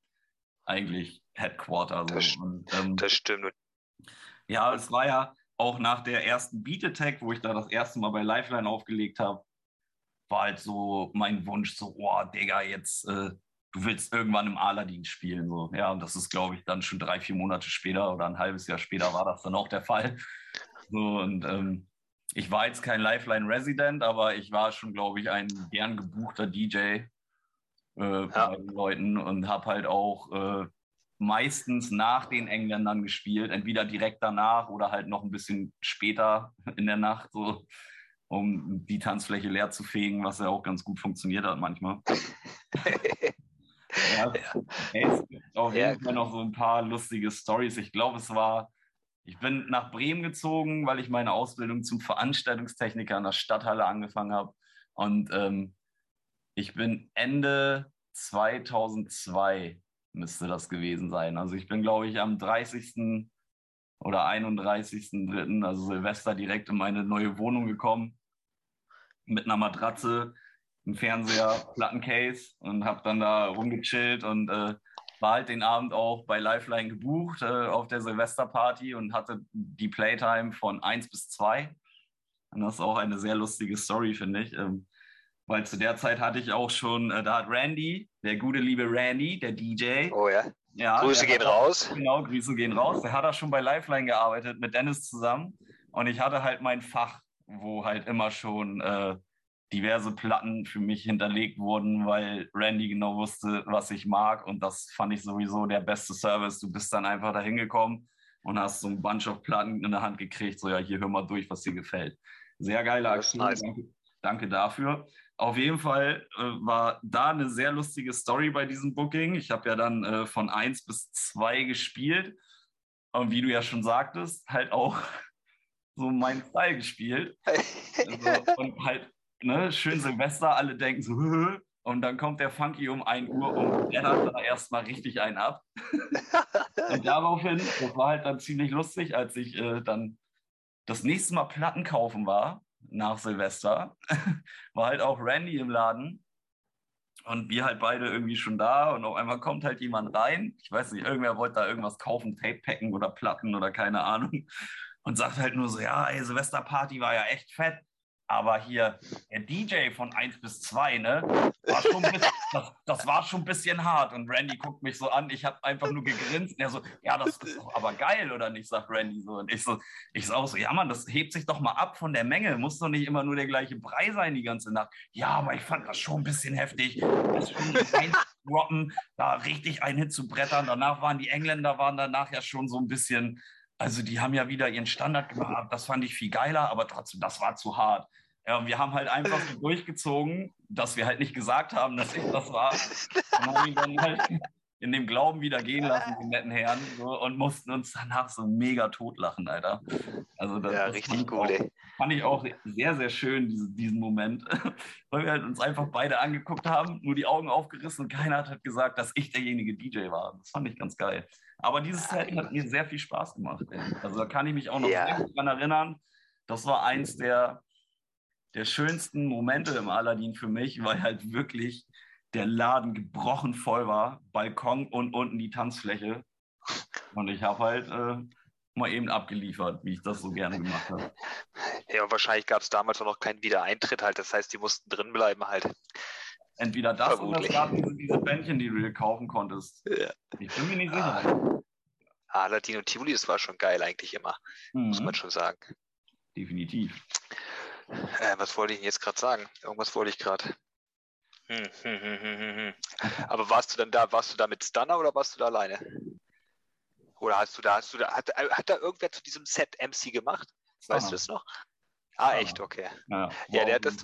eigentlich Headquarter. So. Das, und, ähm, das stimmt. Ja, es war ja auch nach der ersten Beat Attack, wo ich da das erste Mal bei Lifeline aufgelegt habe, war halt so mein Wunsch, so, oh, Digga, jetzt, äh, du willst irgendwann im Aladdin spielen. So. Ja, und das ist, glaube ich, dann schon drei, vier Monate später oder ein halbes Jahr später war das dann auch der Fall. So, und ähm, ich war jetzt kein Lifeline Resident, aber ich war schon, glaube ich, ein gern gebuchter DJ äh, ja. bei den Leuten und habe halt auch äh, meistens nach den Engländern gespielt, entweder direkt danach oder halt noch ein bisschen später in der Nacht, so um die Tanzfläche leer zu fegen, was ja auch ganz gut funktioniert hat manchmal. ja, es gibt auf jeden Fall noch so ein paar lustige Stories. Ich glaube, es war, ich bin nach Bremen gezogen, weil ich meine Ausbildung zum Veranstaltungstechniker in der Stadthalle angefangen habe. Und ähm, ich bin Ende 2002 müsste das gewesen sein. Also ich bin, glaube ich, am 30. oder 31.3., also Silvester, direkt in meine neue Wohnung gekommen mit einer Matratze, einem Fernseher, Plattencase und habe dann da rumgechillt und äh, war halt den Abend auch bei Lifeline gebucht äh, auf der Silvesterparty und hatte die Playtime von 1 bis 2. Und das ist auch eine sehr lustige Story, finde ich. Ähm, weil zu der Zeit hatte ich auch schon, äh, da hat Randy, der gute liebe Randy, der DJ. Oh ja. ja Grüße gehen raus. Genau, Grüße gehen raus. Der hat auch schon bei Lifeline gearbeitet mit Dennis zusammen. Und ich hatte halt mein Fach, wo halt immer schon äh, diverse Platten für mich hinterlegt wurden, weil Randy genau wusste, was ich mag. Und das fand ich sowieso der beste Service. Du bist dann einfach da hingekommen und hast so ein Bunch of Platten in der Hand gekriegt. So, ja, hier hör mal durch, was dir gefällt. Sehr geile Aktion. Nice. Danke, danke, dafür. Auf jeden Fall äh, war da eine sehr lustige Story bei diesem Booking. Ich habe ja dann äh, von 1 bis 2 gespielt. Und wie du ja schon sagtest, halt auch so mein Style gespielt. Also, und halt, ne, schön Silvester, alle denken so, und dann kommt der Funky um 1 Uhr und der hat da erstmal richtig einen ab. und daraufhin, das war halt dann ziemlich lustig, als ich äh, dann das nächste Mal Platten kaufen war, nach Silvester, war halt auch Randy im Laden. Und wir halt beide irgendwie schon da und auf einmal kommt halt jemand rein. Ich weiß nicht, irgendwer wollte da irgendwas kaufen, Tape packen oder Platten oder keine Ahnung. Und sagt halt nur so, ja, ey, Silvesterparty war ja echt fett. Aber hier, der DJ von 1 bis 2, ne, war bisschen, das, das, war schon ein bisschen hart. Und Randy guckt mich so an, ich habe einfach nur gegrinst. Und er so, ja, das ist doch aber geil, oder nicht, sagt Randy so. Und ich so, ich so auch so, ja, Mann, das hebt sich doch mal ab von der Menge. Muss doch nicht immer nur der gleiche Brei sein die ganze Nacht. Ja, aber ich fand das schon ein bisschen heftig. Das schon droppen, da richtig einen hinzubrettern. Danach waren die Engländer, waren danach ja schon so ein bisschen also die haben ja wieder ihren Standard gemacht. Das fand ich viel geiler, aber trotzdem, das war zu hart. Ja, wir haben halt einfach so durchgezogen, dass wir halt nicht gesagt haben, dass ich das war. Und haben ihn dann halt in dem Glauben wieder gehen lassen, die netten Herren, so, und mussten uns danach so mega totlachen, Alter. Also das, ja, das richtig cool, ey. Fand ich auch sehr, sehr schön, diese, diesen Moment, weil wir halt uns einfach beide angeguckt haben, nur die Augen aufgerissen und keiner hat halt gesagt, dass ich derjenige DJ war. Das fand ich ganz geil. Aber dieses Set hat mir sehr viel Spaß gemacht. Also da kann ich mich auch noch ja. sehr gut dran erinnern. Das war eins der der schönsten Momente im Aladdin für mich, weil halt wirklich der Laden gebrochen voll war, Balkon und unten die Tanzfläche. Und ich habe halt äh, mal eben abgeliefert, wie ich das so gerne gemacht habe. Ja, und wahrscheinlich gab es damals auch noch keinen Wiedereintritt halt. Das heißt, die mussten drin bleiben halt. Entweder das Vermutlich. oder es gab diese, diese Bändchen, die du dir kaufen konntest. Ja. Ich bin mir nicht sicher. Ah, und Tivoli, das war schon geil eigentlich immer, mhm. muss man schon sagen. Definitiv. Äh, was wollte ich jetzt gerade sagen? Irgendwas wollte ich gerade. Hm, hm, hm, Aber warst du dann da, warst du da mit Stunner oder warst du da alleine? Oder hast du da, hast du da, hat, hat da irgendwer zu diesem Set MC gemacht? Weißt du das noch? Ah, echt, okay. Ja, ja der hat das.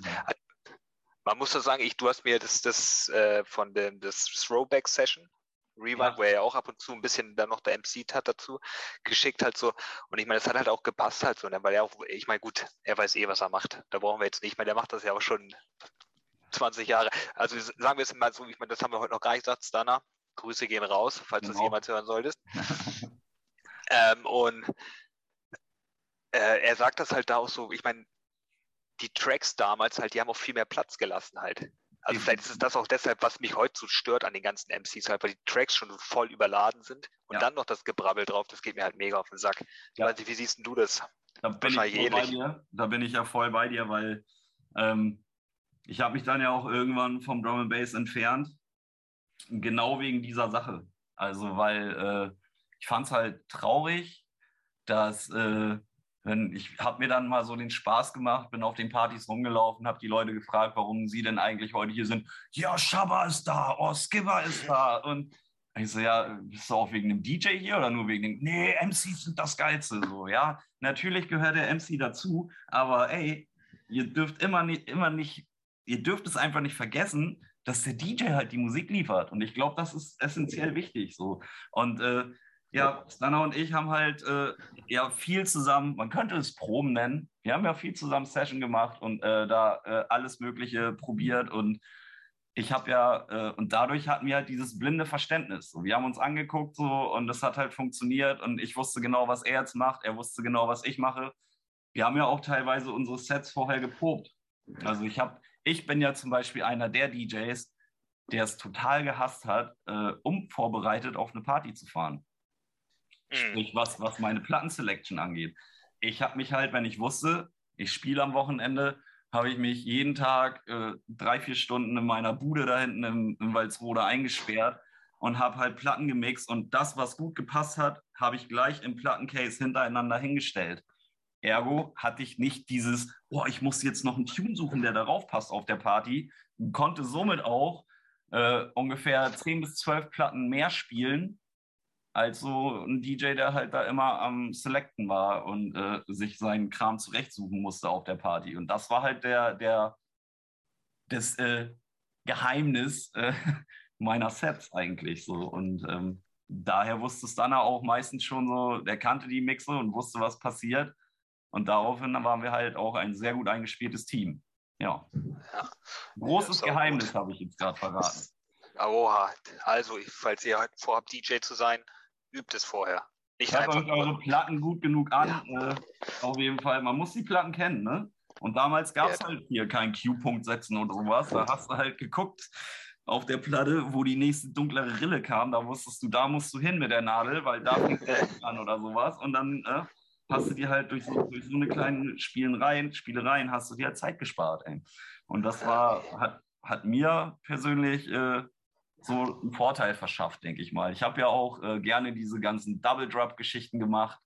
Man muss doch sagen, ich, du hast mir das, das äh, von dem das Throwback Session Rewind, ja. wo er ja auch ab und zu ein bisschen dann noch der MC hat dazu geschickt halt so. Und ich meine, das hat halt auch gepasst halt so, ne? weil er auch, ich meine, gut, er weiß eh, was er macht. Da brauchen wir jetzt nicht mehr. Der macht das ja auch schon 20 Jahre. Also sagen wir es mal so, ich meine, das haben wir heute noch gar nicht gesagt, Stana. Grüße gehen raus, falls genau. du es jemals hören solltest. ähm, und äh, er sagt das halt da auch so, ich meine, die Tracks damals halt, die haben auch viel mehr Platz gelassen halt. Also mhm. vielleicht ist es das auch deshalb, was mich heute so stört an den ganzen MCs halt, weil die Tracks schon voll überladen sind und ja. dann noch das Gebrabbel drauf, das geht mir halt mega auf den Sack. Ja. Nicht, wie siehst du das? Da bin, ich voll bei dir. da bin ich ja voll bei dir, weil ähm, ich habe mich dann ja auch irgendwann vom Drum and Bass entfernt, genau wegen dieser Sache. Also weil äh, ich fand es halt traurig, dass äh, ich habe mir dann mal so den Spaß gemacht, bin auf den Partys rumgelaufen, habe die Leute gefragt, warum sie denn eigentlich heute hier sind. Ja, Shabba ist da, oh, Skipper ist da. Und ich so, ja, bist du auch wegen dem DJ hier oder nur wegen dem, nee, MCs sind das Geilste. So, ja, natürlich gehört der MC dazu, aber ey, ihr dürft immer nicht, immer nicht, ihr dürft es einfach nicht vergessen, dass der DJ halt die Musik liefert. Und ich glaube, das ist essentiell wichtig. So. Und äh, ja, Stana und ich haben halt äh, ja viel zusammen, man könnte es Proben nennen. Wir haben ja viel zusammen Session gemacht und äh, da äh, alles Mögliche probiert und ich habe ja, äh, und dadurch hatten wir halt dieses blinde Verständnis. So, wir haben uns angeguckt so und das hat halt funktioniert und ich wusste genau, was er jetzt macht, er wusste genau, was ich mache. Wir haben ja auch teilweise unsere Sets vorher geprobt. Also ich habe, ich bin ja zum Beispiel einer der DJs, der es total gehasst hat, äh, um vorbereitet auf eine Party zu fahren. Mhm. Sprich, was, was meine Plattenselection angeht. Ich habe mich halt, wenn ich wusste, ich spiele am Wochenende, habe ich mich jeden Tag äh, drei, vier Stunden in meiner Bude da hinten im, im Walsrode eingesperrt und habe halt Platten gemixt und das, was gut gepasst hat, habe ich gleich im Plattencase hintereinander hingestellt. Ergo hatte ich nicht dieses, oh, ich muss jetzt noch einen Tune suchen, der darauf passt auf der Party, konnte somit auch äh, ungefähr 10 bis 12 Platten mehr spielen, als so ein DJ, der halt da immer am Selecten war und äh, sich seinen Kram zurechtsuchen musste auf der Party. Und das war halt der, der das äh, Geheimnis äh, meiner Sets eigentlich so. Und ähm, daher wusste Stunner auch meistens schon so, der kannte die Mixe und wusste, was passiert. Und daraufhin waren wir halt auch ein sehr gut eingespieltes Team. Ja. ja. Großes Geheimnis habe ich jetzt gerade verraten. Oha, also falls ihr vorhabt, DJ zu sein, übt es vorher. Nicht Hört euch eure Platten gut genug an. Ja. Äh, auf jeden Fall. Man muss die Platten kennen, ne? Und damals gab es ja. halt hier keinen Q-Punkt setzen oder sowas. Da hast du halt geguckt auf der Platte, wo die nächste dunklere Rille kam. Da wusstest du, da musst du hin mit der Nadel, weil da fängt der an oder sowas. Und dann äh, hast du dir halt durch so, durch so eine kleine Spielereien, Spielereien hast du dir halt Zeit gespart. Ey. Und das war, hat, hat mir persönlich äh, so einen Vorteil verschafft, denke ich mal. Ich habe ja auch äh, gerne diese ganzen Double Drop Geschichten gemacht.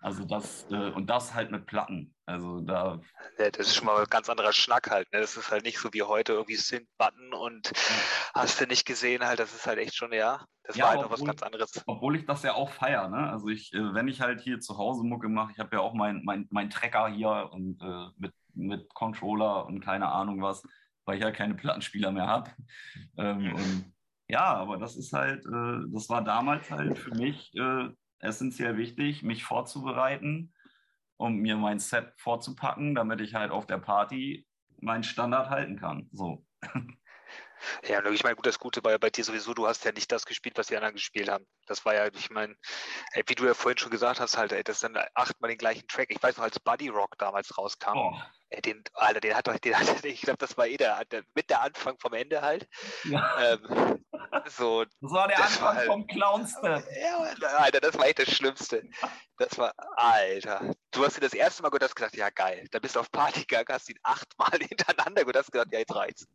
Also das äh, und das halt mit Platten. Also da. Ja, das ist schon mal ein ganz anderer Schnack halt. Ne? Das ist halt nicht so wie heute irgendwie Synth-Button und ja. hast du nicht gesehen halt. Das ist halt echt schon ja. Das ja, war halt obwohl, noch was ganz anderes. Obwohl ich das ja auch feiere. Ne? Also ich, äh, wenn ich halt hier zu Hause Mucke mache, ich habe ja auch meinen mein, mein Trecker hier und äh, mit mit Controller und keine Ahnung was weil ich ja keine Plattenspieler mehr habe. Ähm, und ja, aber das ist halt, äh, das war damals halt für mich äh, essentiell wichtig, mich vorzubereiten, um mir mein Set vorzupacken, damit ich halt auf der Party meinen Standard halten kann. So. Ja, ich meine, gut, das Gute war ja bei dir sowieso, du hast ja nicht das gespielt, was die anderen gespielt haben. Das war ja, ich meine, wie du ja vorhin schon gesagt hast, halt, ey, das ist dann achtmal den gleichen Track. Ich weiß noch, als Buddy Rock damals rauskam, oh. ey, den, Alter, den hat doch, den hat, ich glaube, das war eh der, der, mit der Anfang vom Ende halt. Ja. Ähm, so, das war der das Anfang war halt, vom Clownste. Ja, Alter, das war echt das Schlimmste. Das war, Alter. Du hast dir das erste Mal gehört, hast gedacht, ja geil. Da bist du auf Party gegangen, hast ihn achtmal hintereinander gehört, hast gedacht, ja, jetzt reicht's.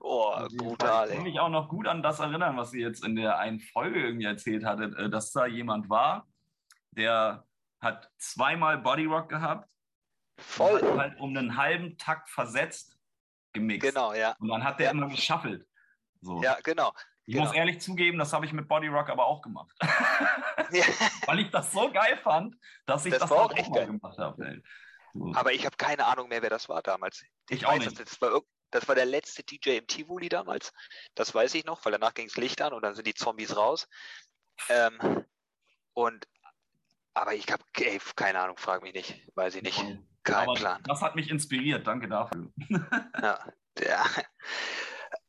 Oh, brutal. Ich kann mich auch noch gut an das erinnern, was ihr jetzt in der einen Folge irgendwie erzählt hattet, äh, dass da jemand war, der hat zweimal Bodyrock gehabt. Voll. Und hat halt um einen halben Takt versetzt gemixt. Genau, ja. Und dann hat der ja. immer geschaffelt. So. Ja, genau. Ich genau. muss ehrlich zugeben, das habe ich mit Bodyrock aber auch gemacht. Ja. Weil ich das so geil fand, dass ich das, das auch, auch mal gemacht habe. Aber ich habe keine Ahnung mehr, wer das war damals. Ich, ich auch weiß, nicht. Das, das, war, das war der letzte DJ im Tivoli damals. Das weiß ich noch, weil danach ging es Licht an und dann sind die Zombies raus. Ähm, und aber ich habe keine Ahnung, frage mich nicht, weiß ich nicht. Kein aber Plan. Das hat mich inspiriert, danke dafür. ja, ja.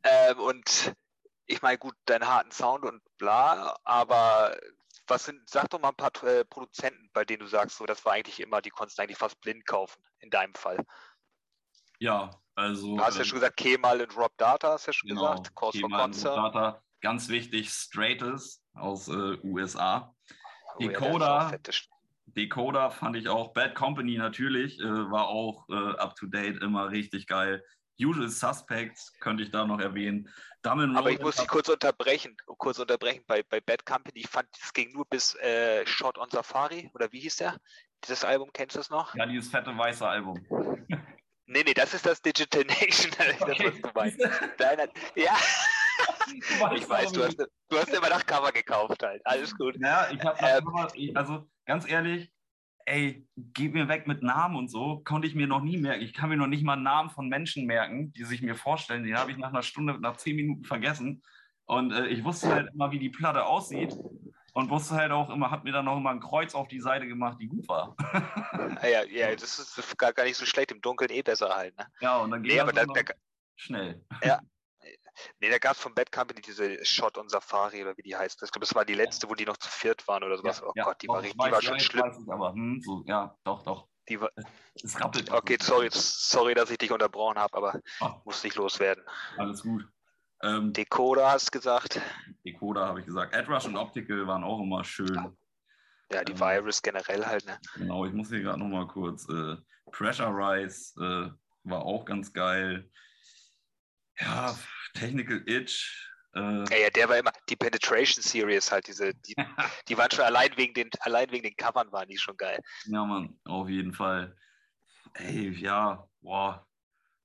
Ähm, und ich meine, gut, deinen harten Sound und bla, aber was sind, sag doch mal ein paar äh, Produzenten, bei denen du sagst, so, das war eigentlich immer, die konntest eigentlich fast blind kaufen, in deinem Fall. Ja, also. Du hast ähm, ja schon gesagt, Kemal und Rob Data, hast du ja schon genau, gesagt, Cause Kemal for Concert. Rob Data, ganz wichtig, Straightest aus äh, USA. Oh, Decoder, ja, Decoder fand ich auch. Bad Company natürlich, äh, war auch äh, up to date, immer richtig geil. Usual Suspects könnte ich da noch erwähnen. Dumb Aber ich muss dich kurz unterbrechen. Kurz unterbrechen. Bei, bei Bad Company ich fand es ging nur bis äh, Shot on Safari oder wie hieß der? Dieses Album, kennst du es noch? Ja, dieses fette weiße Album. Nee, nee, das ist das Digital Nation, okay. das, was du meinst. Deiner, ja. ich weiß, du hast, du hast immer nach Cover gekauft halt. Alles gut. Ja, ich habe ähm, also ganz ehrlich, ey, gib mir weg mit Namen und so, konnte ich mir noch nie merken. Ich kann mir noch nicht mal Namen von Menschen merken, die sich mir vorstellen. Den habe ich nach einer Stunde, nach zehn Minuten vergessen. Und äh, ich wusste halt immer, wie die Platte aussieht. Und wusste halt auch immer, hat mir dann auch immer ein Kreuz auf die Seite gemacht, die gut war. ja, ja, das ist gar, gar nicht so schlecht. Im Dunkeln eh besser halt. Ne? Ja, und dann geht nee, aber da, schnell. Ja, Nee, da gab es von Bad Company diese Shot on Safari oder wie die heißt. Ich glaube, das war die letzte, wo die noch zu viert waren oder sowas. Ja, oh ja, Gott, die war, richtig, die war schon schlimm. aber, hm, so, ja, doch, doch. Die war, es rappelt. Okay, sorry, sorry, dass ich dich unterbrochen habe, aber oh. musste ich loswerden. Alles gut. Ähm, Decoder hast du gesagt. Decoder habe ich gesagt. AdRush und Optical waren auch immer schön. Ja, die ähm, Virus generell halt, ne? Genau, ich muss hier gerade nochmal kurz. Äh, Pressurize äh, war auch ganz geil. Ja, Technical Itch. Äh, ja, ja, der war immer, die Penetration Series halt, diese, die, die waren schon allein wegen den, allein wegen den Covern waren die schon geil. Ja, Mann, auf jeden Fall. Ey, ja, boah.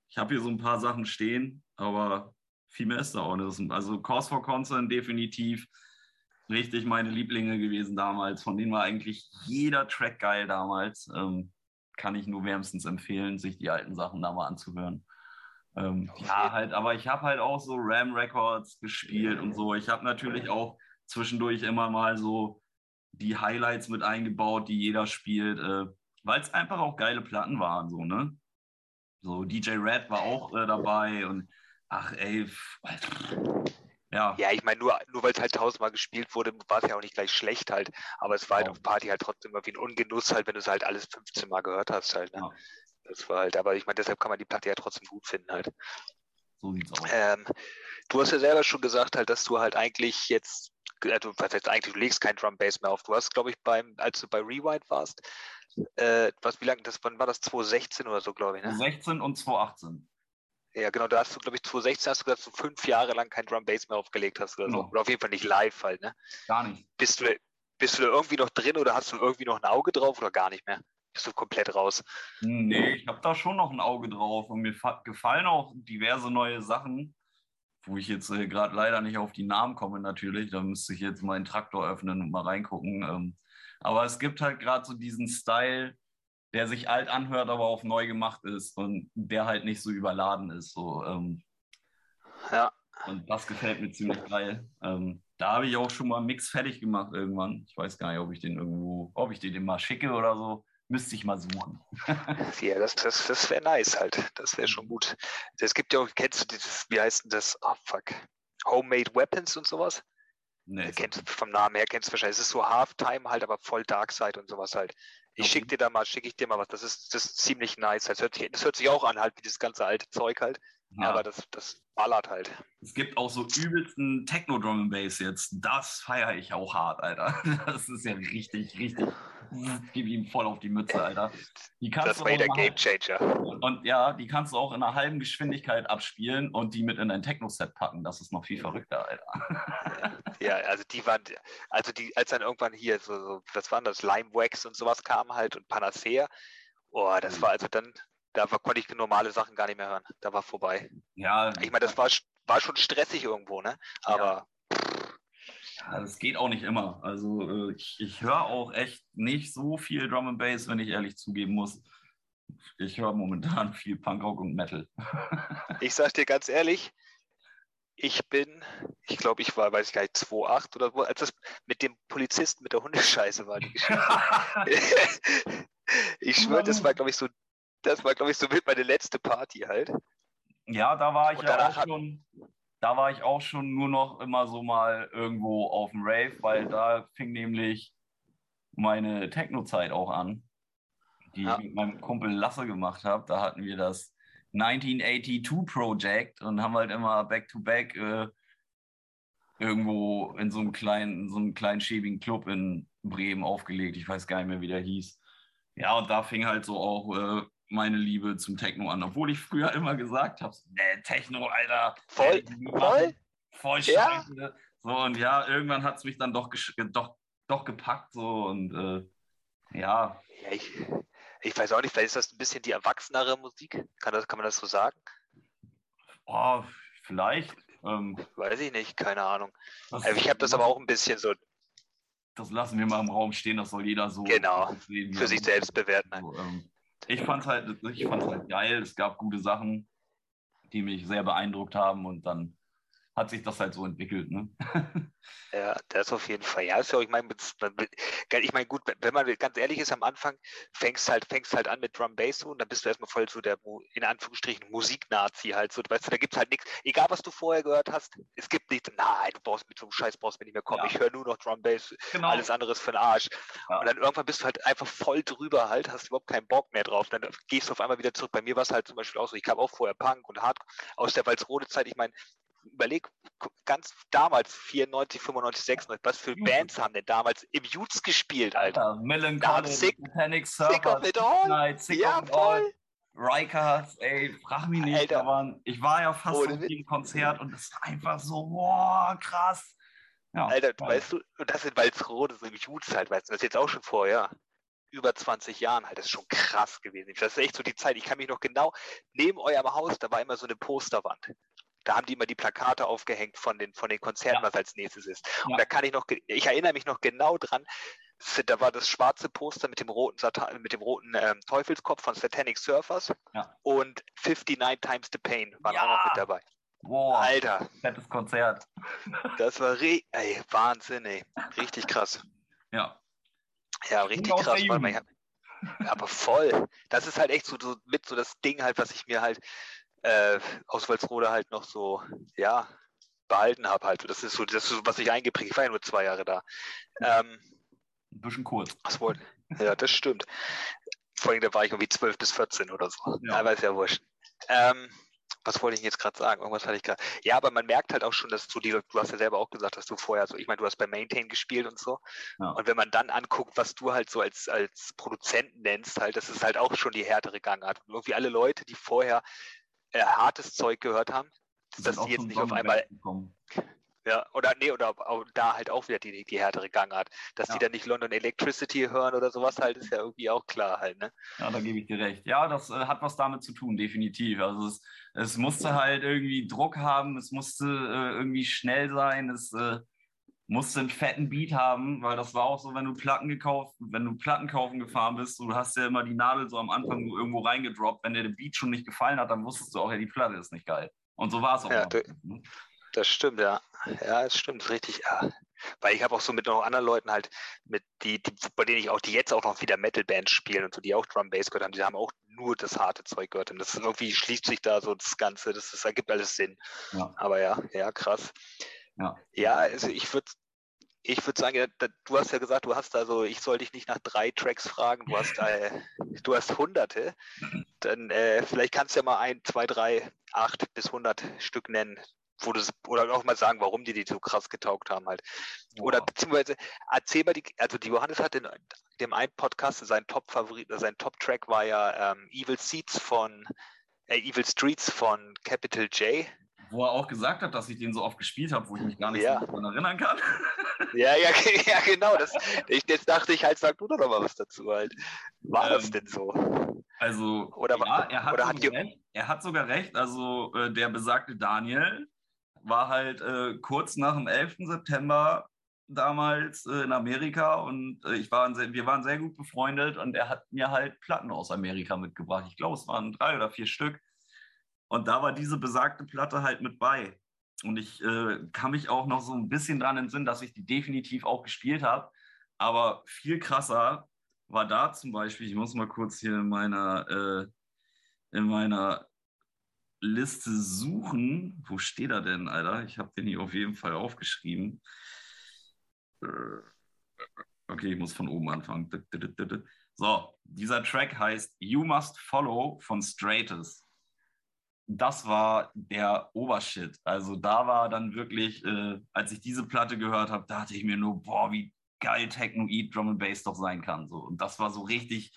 Ich habe hier so ein paar Sachen stehen, aber viel mehr ist da auch nicht. Also Cause for Concern definitiv richtig meine Lieblinge gewesen damals. Von denen war eigentlich jeder Track geil damals. Ähm, kann ich nur wärmstens empfehlen, sich die alten Sachen da mal anzuhören. Ähm, ja, halt, aber ich habe halt auch so Ram Records gespielt und so. Ich habe natürlich auch zwischendurch immer mal so die Highlights mit eingebaut, die jeder spielt, äh, weil es einfach auch geile Platten waren, so, ne? So DJ Red war auch äh, dabei und ach ey, ja. Ja, ich meine, nur, nur weil es halt tausendmal gespielt wurde, war es ja auch nicht gleich schlecht halt. Aber es war halt auf Party halt trotzdem irgendwie ein Ungenuss halt, wenn du es halt alles 15 Mal gehört hast halt. Ne? Ja. Das war halt, aber ich meine, deshalb kann man die Platte ja trotzdem gut finden halt. So sieht's aus. Ähm, du hast ja selber schon gesagt halt, dass du halt eigentlich jetzt, also was heißt eigentlich, du legst kein Drum Bass mehr auf. Du hast, glaube ich, beim, als du bei Rewind warst, äh, was, wie lange, das, wann war das, 2016 oder so, glaube ich, ne? 16 und 2018. Ja, genau, da hast du, glaube ich, 2016 hast du gesagt, du fünf Jahre lang kein Drum Bass mehr aufgelegt hast oder genau. so. Oder auf jeden Fall nicht live halt, ne? Gar nicht. Bist du, bist du da irgendwie noch drin oder hast du irgendwie noch ein Auge drauf oder gar nicht mehr? bist du komplett raus. Nee, ich habe da schon noch ein Auge drauf und mir gefallen auch diverse neue Sachen, wo ich jetzt äh, gerade leider nicht auf die Namen komme natürlich. Da müsste ich jetzt meinen Traktor öffnen und mal reingucken. Ähm, aber es gibt halt gerade so diesen Style, der sich alt anhört, aber auch neu gemacht ist und der halt nicht so überladen ist. So, ähm, ja. Und das gefällt mir ziemlich geil. Ähm, da habe ich auch schon mal einen Mix fertig gemacht irgendwann. Ich weiß gar nicht, ob ich den irgendwo, ob ich den mal schicke oder so. Müsste ich mal suchen. ja, das, das, das wäre nice halt. Das wäre schon gut. Es gibt ja auch, kennst du dieses, wie heißt denn das? Oh fuck. Homemade Weapons und sowas? Nee. Kennst, vom Namen her kennst du wahrscheinlich. Es ist so Halftime halt, aber voll Darkside und sowas halt. Ich okay. schicke dir da mal, schicke ich dir mal was. Das ist, das ist ziemlich nice. Das hört, sich, das hört sich auch an, halt wie das ganze alte Zeug halt. Ja. Aber das, das ballert halt. Es gibt auch so übelsten Techno-Drum Bass jetzt. Das feiere ich auch hart, Alter. Das ist ja richtig, richtig gib ihm voll auf die Mütze, Alter. das war der Game Changer. Und ja, die kannst du auch in einer halben Geschwindigkeit abspielen und die mit in ein Techno-Set packen. Das ist noch viel verrückter, Alter. Ja, also die waren, also die, als dann irgendwann hier so, so was waren das, Lime Wax und sowas kam halt und Panacea. Oh, das mhm. war also dann, da konnte ich normale Sachen gar nicht mehr hören. Da war vorbei. Ja. Ich meine, das war, war schon stressig irgendwo, ne? Aber ja. Ja, das geht auch nicht immer. Also äh, ich, ich höre auch echt nicht so viel Drum and Bass, wenn ich ehrlich zugeben muss. Ich höre momentan viel Punkrock und Metal. ich sag dir ganz ehrlich, ich bin, ich glaube, ich war, weiß ich gar nicht, 2,8 oder wo, als das mit dem Polizisten mit der Hundescheiße war die Geschichte. ich schwöre, das war, glaube ich, so, das war, glaube ich, so mit meine letzte Party halt. Ja, da war ich ja auch schon, da war ich auch schon nur noch immer so mal irgendwo auf dem Rave, weil da fing nämlich meine Techno-Zeit auch an, die ja. ich mit meinem Kumpel Lasse gemacht habe. Da hatten wir das 1982 Project und haben halt immer back-to-back -back, äh, irgendwo in so einem kleinen, in so einem kleinen schäbigen Club in Bremen aufgelegt. Ich weiß gar nicht mehr, wie der hieß. Ja, und da fing halt so auch äh, meine Liebe zum Techno an, obwohl ich früher immer gesagt habe, nee, Techno, Alter. Voll, voll. Voll scheiße. Ja. So, und ja, irgendwann hat es mich dann doch, doch, doch gepackt, so, und äh, ja. ja ich, ich weiß auch nicht, vielleicht ist das ein bisschen die erwachsenere Musik. Kann, das, kann man das so sagen? Oh, vielleicht. Ähm, weiß ich nicht, keine Ahnung. Das, ich habe das aber auch ein bisschen so. Das lassen wir mal im Raum stehen, das soll jeder so genau, sehen, für sich selbst bewerten. So, ähm, ich fand es halt, halt geil. Es gab gute Sachen, die mich sehr beeindruckt haben und dann hat sich das halt so entwickelt. Ne? Ja, das auf jeden Fall. Ja, ist ja, ich meine, ich meine, gut, wenn man ganz ehrlich ist, am Anfang fängst halt, fängst halt an mit Drum Bass und dann bist du erstmal voll so der, in Anführungsstrichen, Musiknazi halt so. Weißt du, da gibt es halt nichts, egal was du vorher gehört hast, es gibt nichts, nein, du brauchst mit so einem Scheiß, brauchst mir nicht mehr kommen, ja. ich höre nur noch Drum Bass, genau. alles andere ist für den Arsch. Ja. Und dann irgendwann bist du halt einfach voll drüber halt, hast überhaupt keinen Bock mehr drauf. Dann gehst du auf einmal wieder zurück. Bei mir war es halt zum Beispiel auch so, ich kam auch vorher Punk und Hard aus der Walzrode-Zeit, ich meine, überleg, ganz damals, 94, 95, 96, was für Bands haben denn damals im Jutes gespielt, Alter? Alter Melancholy, sick, Titanic Surfer, sick of it all. Night, sick ja, of voll. All. Riker, ey, frag mich nicht, Alter. aber ich war ja fast auf dem Konzert und es war einfach so, boah, krass. Ja, Alter, geil. weißt du, und das in Walzrode, so im Jutes halt, weißt du, das ist jetzt auch schon vorher über 20 Jahren halt. Das ist schon krass gewesen. Das ist echt so die Zeit. Ich kann mich noch genau, neben eurem Haus, da war immer so eine Posterwand da haben die immer die Plakate aufgehängt von den, von den Konzerten, ja. was als nächstes ist. Ja. Und da kann ich noch, ich erinnere mich noch genau dran, da war das schwarze Poster mit dem roten, Satan, mit dem roten ähm, Teufelskopf von Satanic Surfers ja. und 59 Times the Pain waren auch noch mit dabei. Boah, Alter. Fettes Konzert. Das war ey, Wahnsinn, ey. Richtig krass. Ja. Ja, richtig krass. Warte mal, aber voll. Das ist halt echt so, so mit so das Ding halt, was ich mir halt äh, aus Walsrode halt noch so, ja, behalten habe halt. Das ist so, das ist so, was ich eingeprägt. Ich war ja nur zwei Jahre da. Ähm, Ein bisschen kurz. Was wollte? Ja, das stimmt. Vor allem, da war ich irgendwie 12 bis 14 oder so. Ja, aber ist ja wurscht. Ähm, was wollte ich jetzt gerade sagen? Irgendwas hatte ich gerade. Ja, aber man merkt halt auch schon, dass du die, du hast ja selber auch gesagt, dass du vorher so, ich meine, du hast bei Maintain gespielt und so. Ja. Und wenn man dann anguckt, was du halt so als, als Produzent nennst, halt, das ist halt auch schon die härtere Gangart. Und irgendwie alle Leute, die vorher äh, hartes Zeug gehört haben, dass die jetzt nicht auf einmal. Ja, oder nee, oder da halt auch wieder die, die härtere Gangart. Dass ja. die dann nicht London Electricity hören oder sowas halt, ist ja irgendwie auch klar halt, ne? Ja, da gebe ich dir recht. Ja, das äh, hat was damit zu tun, definitiv. Also es, es musste halt irgendwie Druck haben, es musste äh, irgendwie schnell sein, es äh, musste einen fetten Beat haben, weil das war auch so, wenn du Platten gekauft, wenn du Platten kaufen gefahren bist, du hast ja immer die Nadel so am Anfang irgendwo reingedroppt. Wenn dir der Beat schon nicht gefallen hat, dann wusstest du auch, ja, die Platte ist nicht geil. Und so war es auch. Ja, du, das stimmt, ja. Ja, das stimmt, richtig, ja. Weil ich habe auch so mit noch anderen Leuten halt, mit die, die, bei denen ich auch, die jetzt auch noch wieder Metal-Bands spielen und so, die auch Drum Bass gehört haben, die haben auch nur das harte Zeug gehört. Und das ist irgendwie schließt sich da so das Ganze, das, das ergibt alles Sinn. Ja. Aber ja, ja, krass. Ja, ja also ich würde ich würde sagen, du hast ja gesagt, du hast also, ich soll dich nicht nach drei Tracks fragen, du hast, äh, du hast hunderte. Dann äh, vielleicht kannst du ja mal ein, zwei, drei, acht bis hundert Stück nennen, wo du oder auch mal sagen, warum die die so krass getaugt haben halt. Wow. Oder beziehungsweise erzähl mal die, also die Johannes hat in dem einen Podcast sein Top-Favorit, sein Top-Track war ja ähm, Evil Seats von äh, Evil Streets von Capital J wo er auch gesagt hat, dass ich den so oft gespielt habe, wo ich mich gar nicht ja. so daran erinnern kann. Ja, ja, ja genau. Das, ich, jetzt dachte ich halt, sag du doch noch mal was dazu halt. War ähm, das denn so? Also, oder, ja, er, hat oder hat recht, er hat sogar recht. Also, äh, der besagte Daniel war halt äh, kurz nach dem 11. September damals äh, in Amerika und äh, ich war sehr, wir waren sehr gut befreundet und er hat mir halt Platten aus Amerika mitgebracht. Ich glaube, es waren drei oder vier Stück. Und da war diese besagte Platte halt mit bei. Und ich äh, kann mich auch noch so ein bisschen dran entsinnen, dass ich die definitiv auch gespielt habe. Aber viel krasser war da zum Beispiel, ich muss mal kurz hier in meiner, äh, in meiner Liste suchen. Wo steht er denn, Alter? Ich habe den hier auf jeden Fall aufgeschrieben. Äh, okay, ich muss von oben anfangen. So, dieser Track heißt You Must Follow von Stratus. Das war der Obershit. Also da war dann wirklich, äh, als ich diese Platte gehört habe, dachte ich mir nur, boah, wie geil Techno-Eat Drum and Bass doch sein kann. So. Und das war so richtig,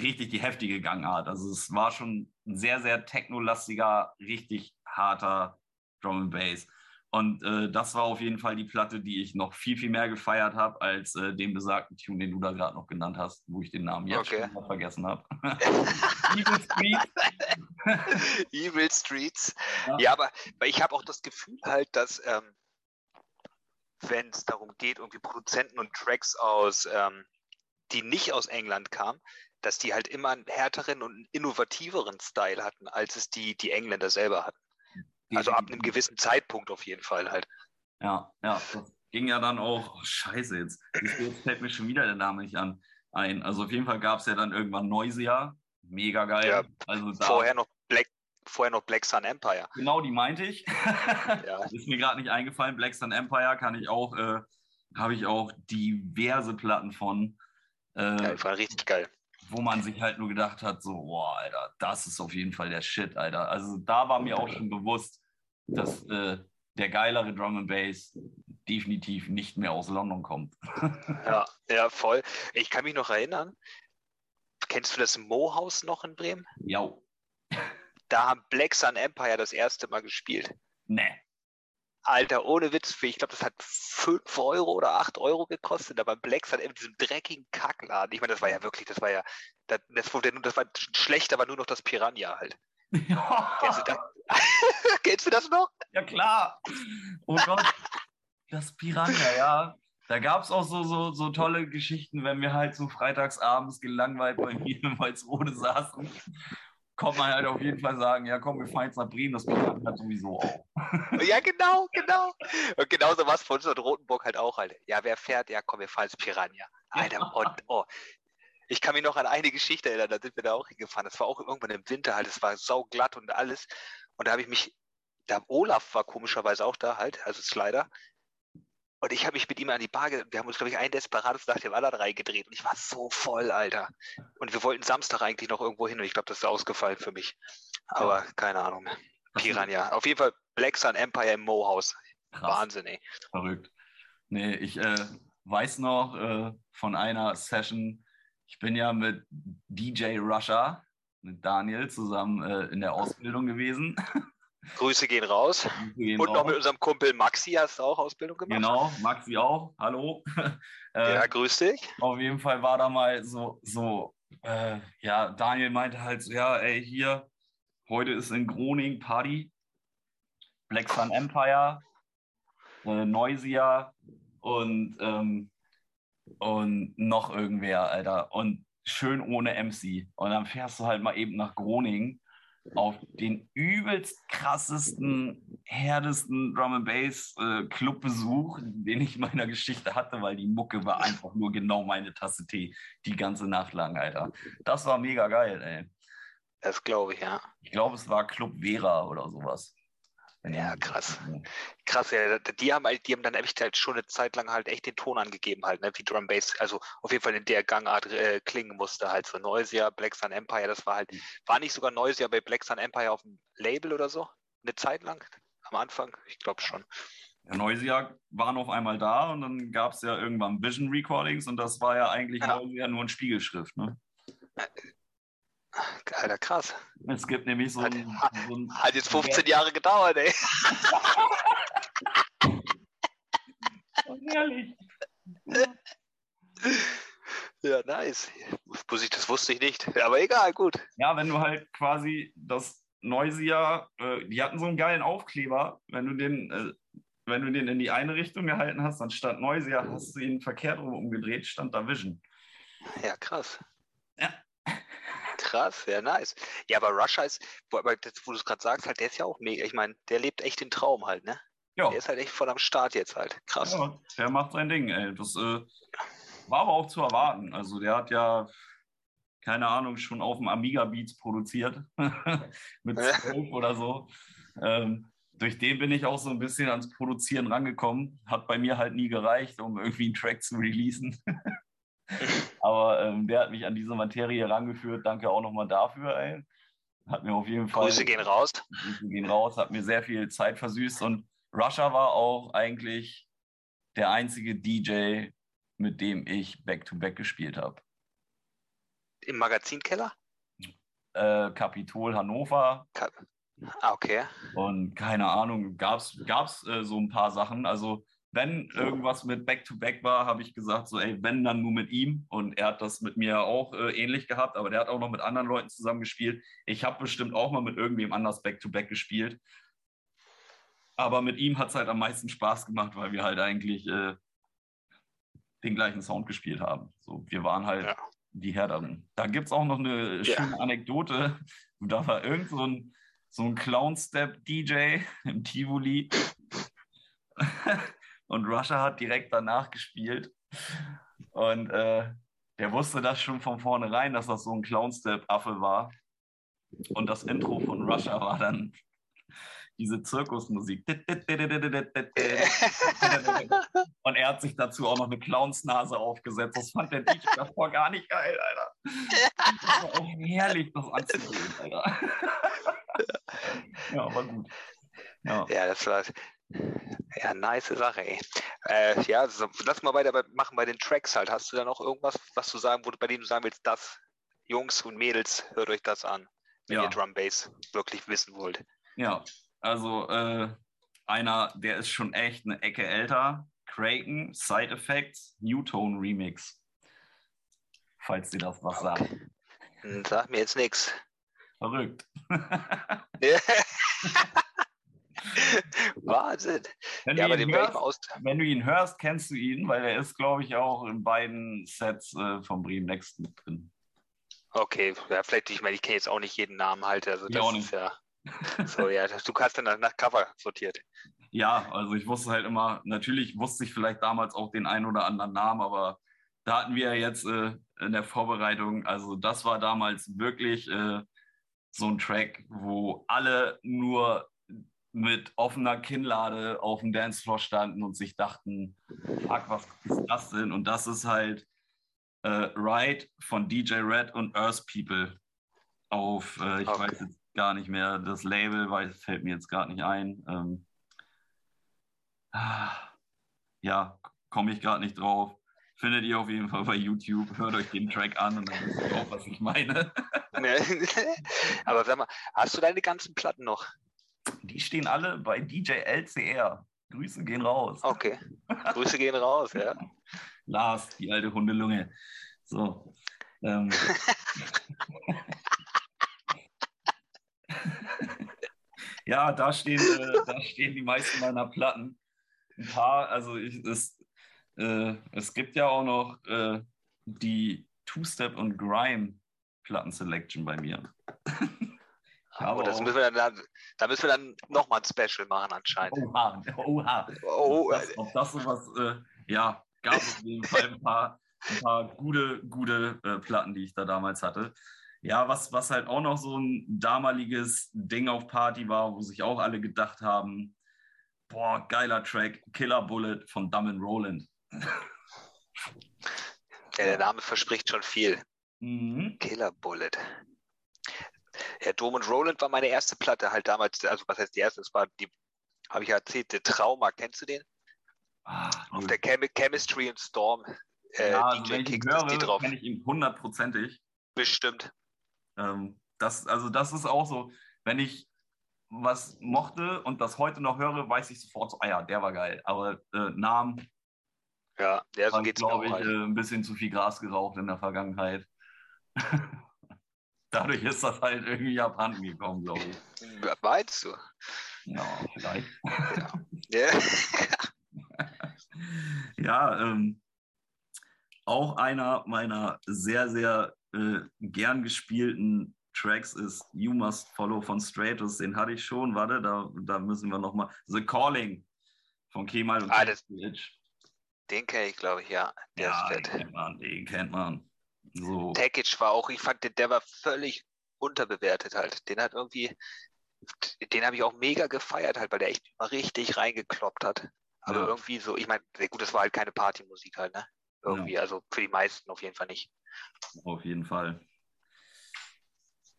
richtig die heftige Gangart. Also es war schon ein sehr, sehr technolastiger, richtig harter Drum and Bass. Und äh, das war auf jeden Fall die Platte, die ich noch viel, viel mehr gefeiert habe, als äh, den besagten Tune, den du da gerade noch genannt hast, wo ich den Namen jetzt okay. schon vergessen habe. Evil Streets. Evil Streets. Ja, ja aber ich habe auch das Gefühl halt, dass ähm, wenn es darum geht, irgendwie Produzenten und Tracks aus, ähm, die nicht aus England kamen, dass die halt immer einen härteren und einen innovativeren Style hatten, als es die, die Engländer selber hatten. Also ab einem gewissen Zeitpunkt auf jeden Fall halt. Ja, ja, das ging ja dann auch, oh, scheiße, jetzt, jetzt fällt mir schon wieder der Name nicht an ein. Also auf jeden Fall gab es ja dann irgendwann Noisia, mega geil. Ja, also vorher noch Black, vorher noch Black Sun Empire. Genau, die meinte ich. ja. Ist mir gerade nicht eingefallen. Black Sun Empire kann ich auch, äh, habe ich auch diverse Platten von. Äh, ja, war richtig geil wo man sich halt nur gedacht hat, so, boah, Alter, das ist auf jeden Fall der Shit, Alter. Also da war mir auch schon bewusst, dass äh, der geilere Drum and Bass definitiv nicht mehr aus London kommt. ja, ja, voll. Ich kann mich noch erinnern, kennst du das Mohaus noch in Bremen? Ja. Da haben Black Sun Empire das erste Mal gespielt. Nee. Alter, ohne Witz, ich glaube, das hat 5 Euro oder 8 Euro gekostet, aber Black hat in diesem dreckigen Kackladen. Ich meine, das war ja wirklich, das war ja, das, das, das war schlechter, war nur noch das Piranha halt. Ja. Kennst, du das? Kennst du das noch? Ja, klar. Oh Gott, das Piranha, ja. Da gab es auch so, so, so tolle Geschichten, wenn wir halt so freitagsabends gelangweilt bei mir in Walsrode saßen kommt man halt auf jeden Fall sagen, ja komm, wir fahren jetzt nach Bremen, das bekommt halt sowieso auch. Ja, genau, genau. Und genauso was von uns in Rotenburg halt auch halt. Ja, wer fährt? Ja, komm, wir fahren ins Piranha. Alter, und oh. Ich kann mich noch an eine Geschichte erinnern, da sind wir da auch hingefahren. Das war auch irgendwann im Winter halt, es war sauglatt und alles. Und da habe ich mich, da Olaf war komischerweise auch da halt, also Slider. Und ich habe mich mit ihm an die Bar, wir haben uns, glaube ich, ein Desperados nach dem anderen reingedreht und ich war so voll, Alter. Und wir wollten Samstag eigentlich noch irgendwo hin und ich glaube, das ist ausgefallen für mich. Aber keine Ahnung. Piranha. Auf jeden Fall Black Sun Empire im Mohaus. Wahnsinn, ey. Verrückt. Nee, ich äh, weiß noch äh, von einer Session, ich bin ja mit DJ Russia, mit Daniel zusammen äh, in der Ausbildung gewesen. Grüße gehen raus. Grüße gehen und raus. noch mit unserem Kumpel Maxi hast du auch Ausbildung gemacht. Genau, Maxi auch. Hallo. äh, ja, grüß dich. Auf jeden Fall war da mal so, so äh, ja, Daniel meinte halt so, ja, ey, hier, heute ist in Groningen Party. Black Sun Empire, äh, Noisia und, ähm, und noch irgendwer, Alter. Und schön ohne MC. Und dann fährst du halt mal eben nach Groningen auf den übelst krassesten, härtesten Drum and Bass äh, Clubbesuch, den ich in meiner Geschichte hatte, weil die Mucke war einfach nur genau meine Tasse Tee die ganze Nacht lang, Alter. Das war mega geil, ey. Das glaube ich, ja. Ich glaube, es war Club Vera oder sowas. Ja, krass. Krass, ja. Die haben, halt, die haben dann echt halt schon eine Zeit lang halt echt den Ton angegeben, halt, ne? wie Drum Bass, also auf jeden Fall in der Gangart äh, klingen musste, halt so Noisia, Black Sun Empire, das war halt, mhm. war nicht sogar Noisia bei Black Sun Empire auf dem Label oder so? Eine Zeit lang? Am Anfang? Ich glaube schon. Ja, Noisia waren auf einmal da und dann gab es ja irgendwann Vision Recordings und das war ja eigentlich ja. Noisia nur ein Spiegelschrift, ne? Alter, krass. Es gibt nämlich so hat, ein, so ein Hat jetzt 15 Jahre gedauert, ey. herrlich. Ja, nice. Das wusste ich nicht. Aber egal, gut. Ja, wenn du halt quasi das Neusia, äh, die hatten so einen geilen Aufkleber, wenn du den, äh, wenn du den in die eine Richtung gehalten hast, dann stand Noisia, hast du ihn verkehrt rum umgedreht, stand da Vision. Ja, krass. Ja. Krass, sehr nice. Ja, aber Russia ist, wo, aber das, wo du es gerade sagst, halt, der ist ja auch mega. Ich meine, der lebt echt den Traum halt, ne? Ja. Der ist halt echt voll am Start jetzt halt. Krass. Ja, der macht sein Ding, ey. Das äh, war aber auch zu erwarten. Also der hat ja, keine Ahnung, schon auf dem Amiga Beats produziert. Mit zwölf oder so. Ähm, durch den bin ich auch so ein bisschen ans Produzieren rangekommen. Hat bei mir halt nie gereicht, um irgendwie einen Track zu releasen. Aber ähm, der hat mich an diese Materie rangeführt. Danke auch nochmal dafür, ey. Hat mir auf jeden Fall. Grüße gehen raus. Grüße gehen raus, hat mir sehr viel Zeit versüßt und Russia war auch eigentlich der einzige DJ, mit dem ich Back-to-Back -back gespielt habe. Im Magazinkeller? Äh, Kapitol Hannover. Ka ah, okay. Und keine Ahnung, gab es äh, so ein paar Sachen. Also wenn irgendwas mit Back-to-Back -back war, habe ich gesagt, so, ey, wenn, dann nur mit ihm. Und er hat das mit mir auch äh, ähnlich gehabt, aber der hat auch noch mit anderen Leuten zusammen gespielt. Ich habe bestimmt auch mal mit irgendwem anders Back-to-Back -back gespielt. Aber mit ihm hat es halt am meisten Spaß gemacht, weil wir halt eigentlich äh, den gleichen Sound gespielt haben. So, wir waren halt ja. die Herren. Da gibt es auch noch eine ja. schöne Anekdote. Da war irgend so ein, so ein Clown-Step-DJ im Tivoli. Und Russia hat direkt danach gespielt. Und äh, der wusste das schon von vornherein, dass das so ein Clown-Step-Affe war. Und das Intro von Russia war dann diese Zirkusmusik. Und er hat sich dazu auch noch eine Clownsnase aufgesetzt. Das fand der DJ davor gar nicht geil, Alter. Das war auch herrlich, das anzusehen, Alter. Ja, aber gut. Ja, ja das war ja nice Sache, ey. Äh, ja, so, lass mal weiter machen bei den Tracks halt. Hast du da noch irgendwas, was du sagen, wo, bei dem du sagen willst, das, Jungs und Mädels, hört euch das an, wenn ja. ihr Drum Bass wirklich wissen wollt? Ja, also äh, einer, der ist schon echt eine Ecke älter. Kraken, Side Effects, Newtone Remix. Falls dir das was sagt. Hm, sag mir jetzt nichts. Verrückt. Wahnsinn. Wenn, ja, du hörst, wenn, du ihn hörst, kennst du ihn, weil er ist, glaube ich, auch in beiden Sets äh, vom Bremen Next mit drin. Okay, ja, vielleicht, ich meine, ich kenne jetzt auch nicht jeden Namen halt. Also das ist ja. So, ja, du hast dann nach Cover sortiert. Ja, also ich wusste halt immer, natürlich wusste ich vielleicht damals auch den einen oder anderen Namen, aber da hatten wir jetzt äh, in der Vorbereitung, also das war damals wirklich äh, so ein Track, wo alle nur mit offener Kinnlade auf dem Dancefloor standen und sich dachten, fuck, was ist das denn? Und das ist halt äh, Ride von DJ Red und Earth People auf, äh, ich okay. weiß jetzt gar nicht mehr das Label, weil es fällt mir jetzt gerade nicht ein. Ähm, ja, komme ich gerade nicht drauf. Findet ihr auf jeden Fall bei YouTube. Hört euch den Track an und dann wisst ihr auch, was ich meine. Aber sag mal, hast du deine ganzen Platten noch? Die stehen alle bei DJ LCR. Grüße gehen raus. Okay. Grüße gehen raus, ja. Lars, die alte Hundelunge. So. Ähm. ja, da stehen, äh, da stehen die meisten meiner Platten. Ein paar, also ich, es, äh, es gibt ja auch noch äh, die Two-Step und Grime Platten-Selection bei mir. Aber das müssen wir dann, da müssen wir dann nochmal ein Special machen anscheinend. Oha, oha. Oh, das, ob das sowas, äh, ja, gab es auf jeden Fall ein paar, ein paar gute, gute äh, Platten, die ich da damals hatte. Ja, was, was halt auch noch so ein damaliges Ding auf Party war, wo sich auch alle gedacht haben, boah, geiler Track, Killer Bullet von Dumb Roland. Ja, der Name verspricht schon viel. Mhm. Killer Bullet. Ja, Dom und Roland war meine erste Platte halt damals, also was heißt die erste? Das war die, habe ich ja erzählt, der Trauma, kennst du den? Ah, Auf der Chem Chemistry and Storm. Äh, ja, also DJ Kicks höre, die drauf. kenne ich ihn hundertprozentig. Bestimmt. Ähm, das, also das ist auch so, wenn ich was mochte und das heute noch höre, weiß ich sofort so, ah ja, der war geil. Aber äh, Namen. Ja, der so geht's glaube ich, halt. äh, ein bisschen zu viel Gras geraucht in der Vergangenheit. Dadurch ist das halt irgendwie abhanden gekommen, glaube ich. Meinst du? Ja, vielleicht. Ja. ja, ähm, auch einer meiner sehr, sehr äh, gern gespielten Tracks ist You Must Follow von Stratus. Den hatte ich schon. Warte, da, da müssen wir nochmal. The Calling von Kemal und ah, das, Den kenne ich, glaube ich, ja. Der ja, den kennt man, den kennt man. So. Takic war auch, ich fand, der war völlig unterbewertet halt. Den hat irgendwie, den habe ich auch mega gefeiert halt, weil der echt mal richtig reingekloppt hat. Aber ja. irgendwie so, ich meine, gut, das war halt keine Partymusik halt, ne? Irgendwie, ja. also für die meisten auf jeden Fall nicht. Auf jeden Fall.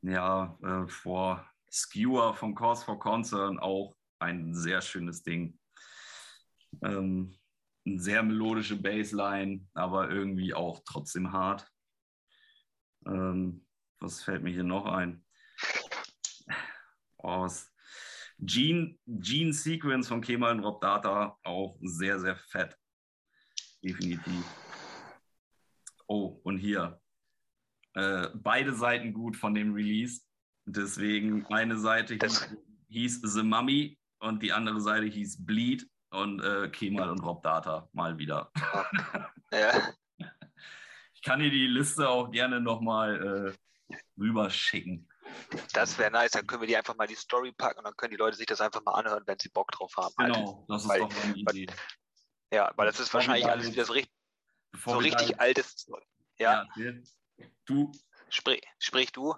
Ja, äh, vor Skewer von Cause for Concern auch ein sehr schönes Ding. Ähm, eine sehr melodische Bassline, aber irgendwie auch trotzdem hart. Ähm, was fällt mir hier noch ein? Oh, Gene, Gene Sequence von Kemal und Rob Data auch sehr, sehr fett. Definitiv. Oh, und hier. Äh, beide Seiten gut von dem Release. Deswegen eine Seite hieß, hieß, The Mummy und die andere Seite hieß Bleed und äh, Kemal und Rob Data mal wieder. ja. Ich kann dir die Liste auch gerne nochmal äh, rüberschicken. Das wäre nice, dann können wir die einfach mal die Story packen und dann können die Leute sich das einfach mal anhören, wenn sie Bock drauf haben. Genau, halt. das ist weil, doch eine Idee. ja, weil das ist wahrscheinlich alles wieder so richtig, so richtig altes. Ja. ja du. Sprich, sprich du.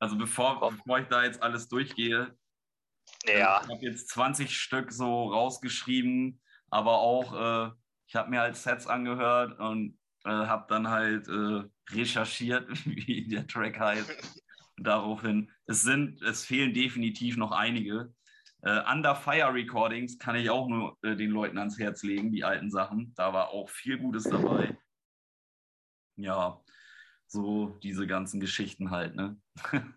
Also bevor, bevor ich da jetzt alles durchgehe, ja. ich habe jetzt 20 Stück so rausgeschrieben, aber auch, äh, ich habe mir halt Sets angehört und äh, habe dann halt äh, recherchiert, wie der Track heißt. daraufhin. Es sind, es fehlen definitiv noch einige. Äh, Under Fire Recordings kann ich auch nur äh, den Leuten ans Herz legen, die alten Sachen. Da war auch viel Gutes dabei. Ja, so diese ganzen Geschichten halt, ne?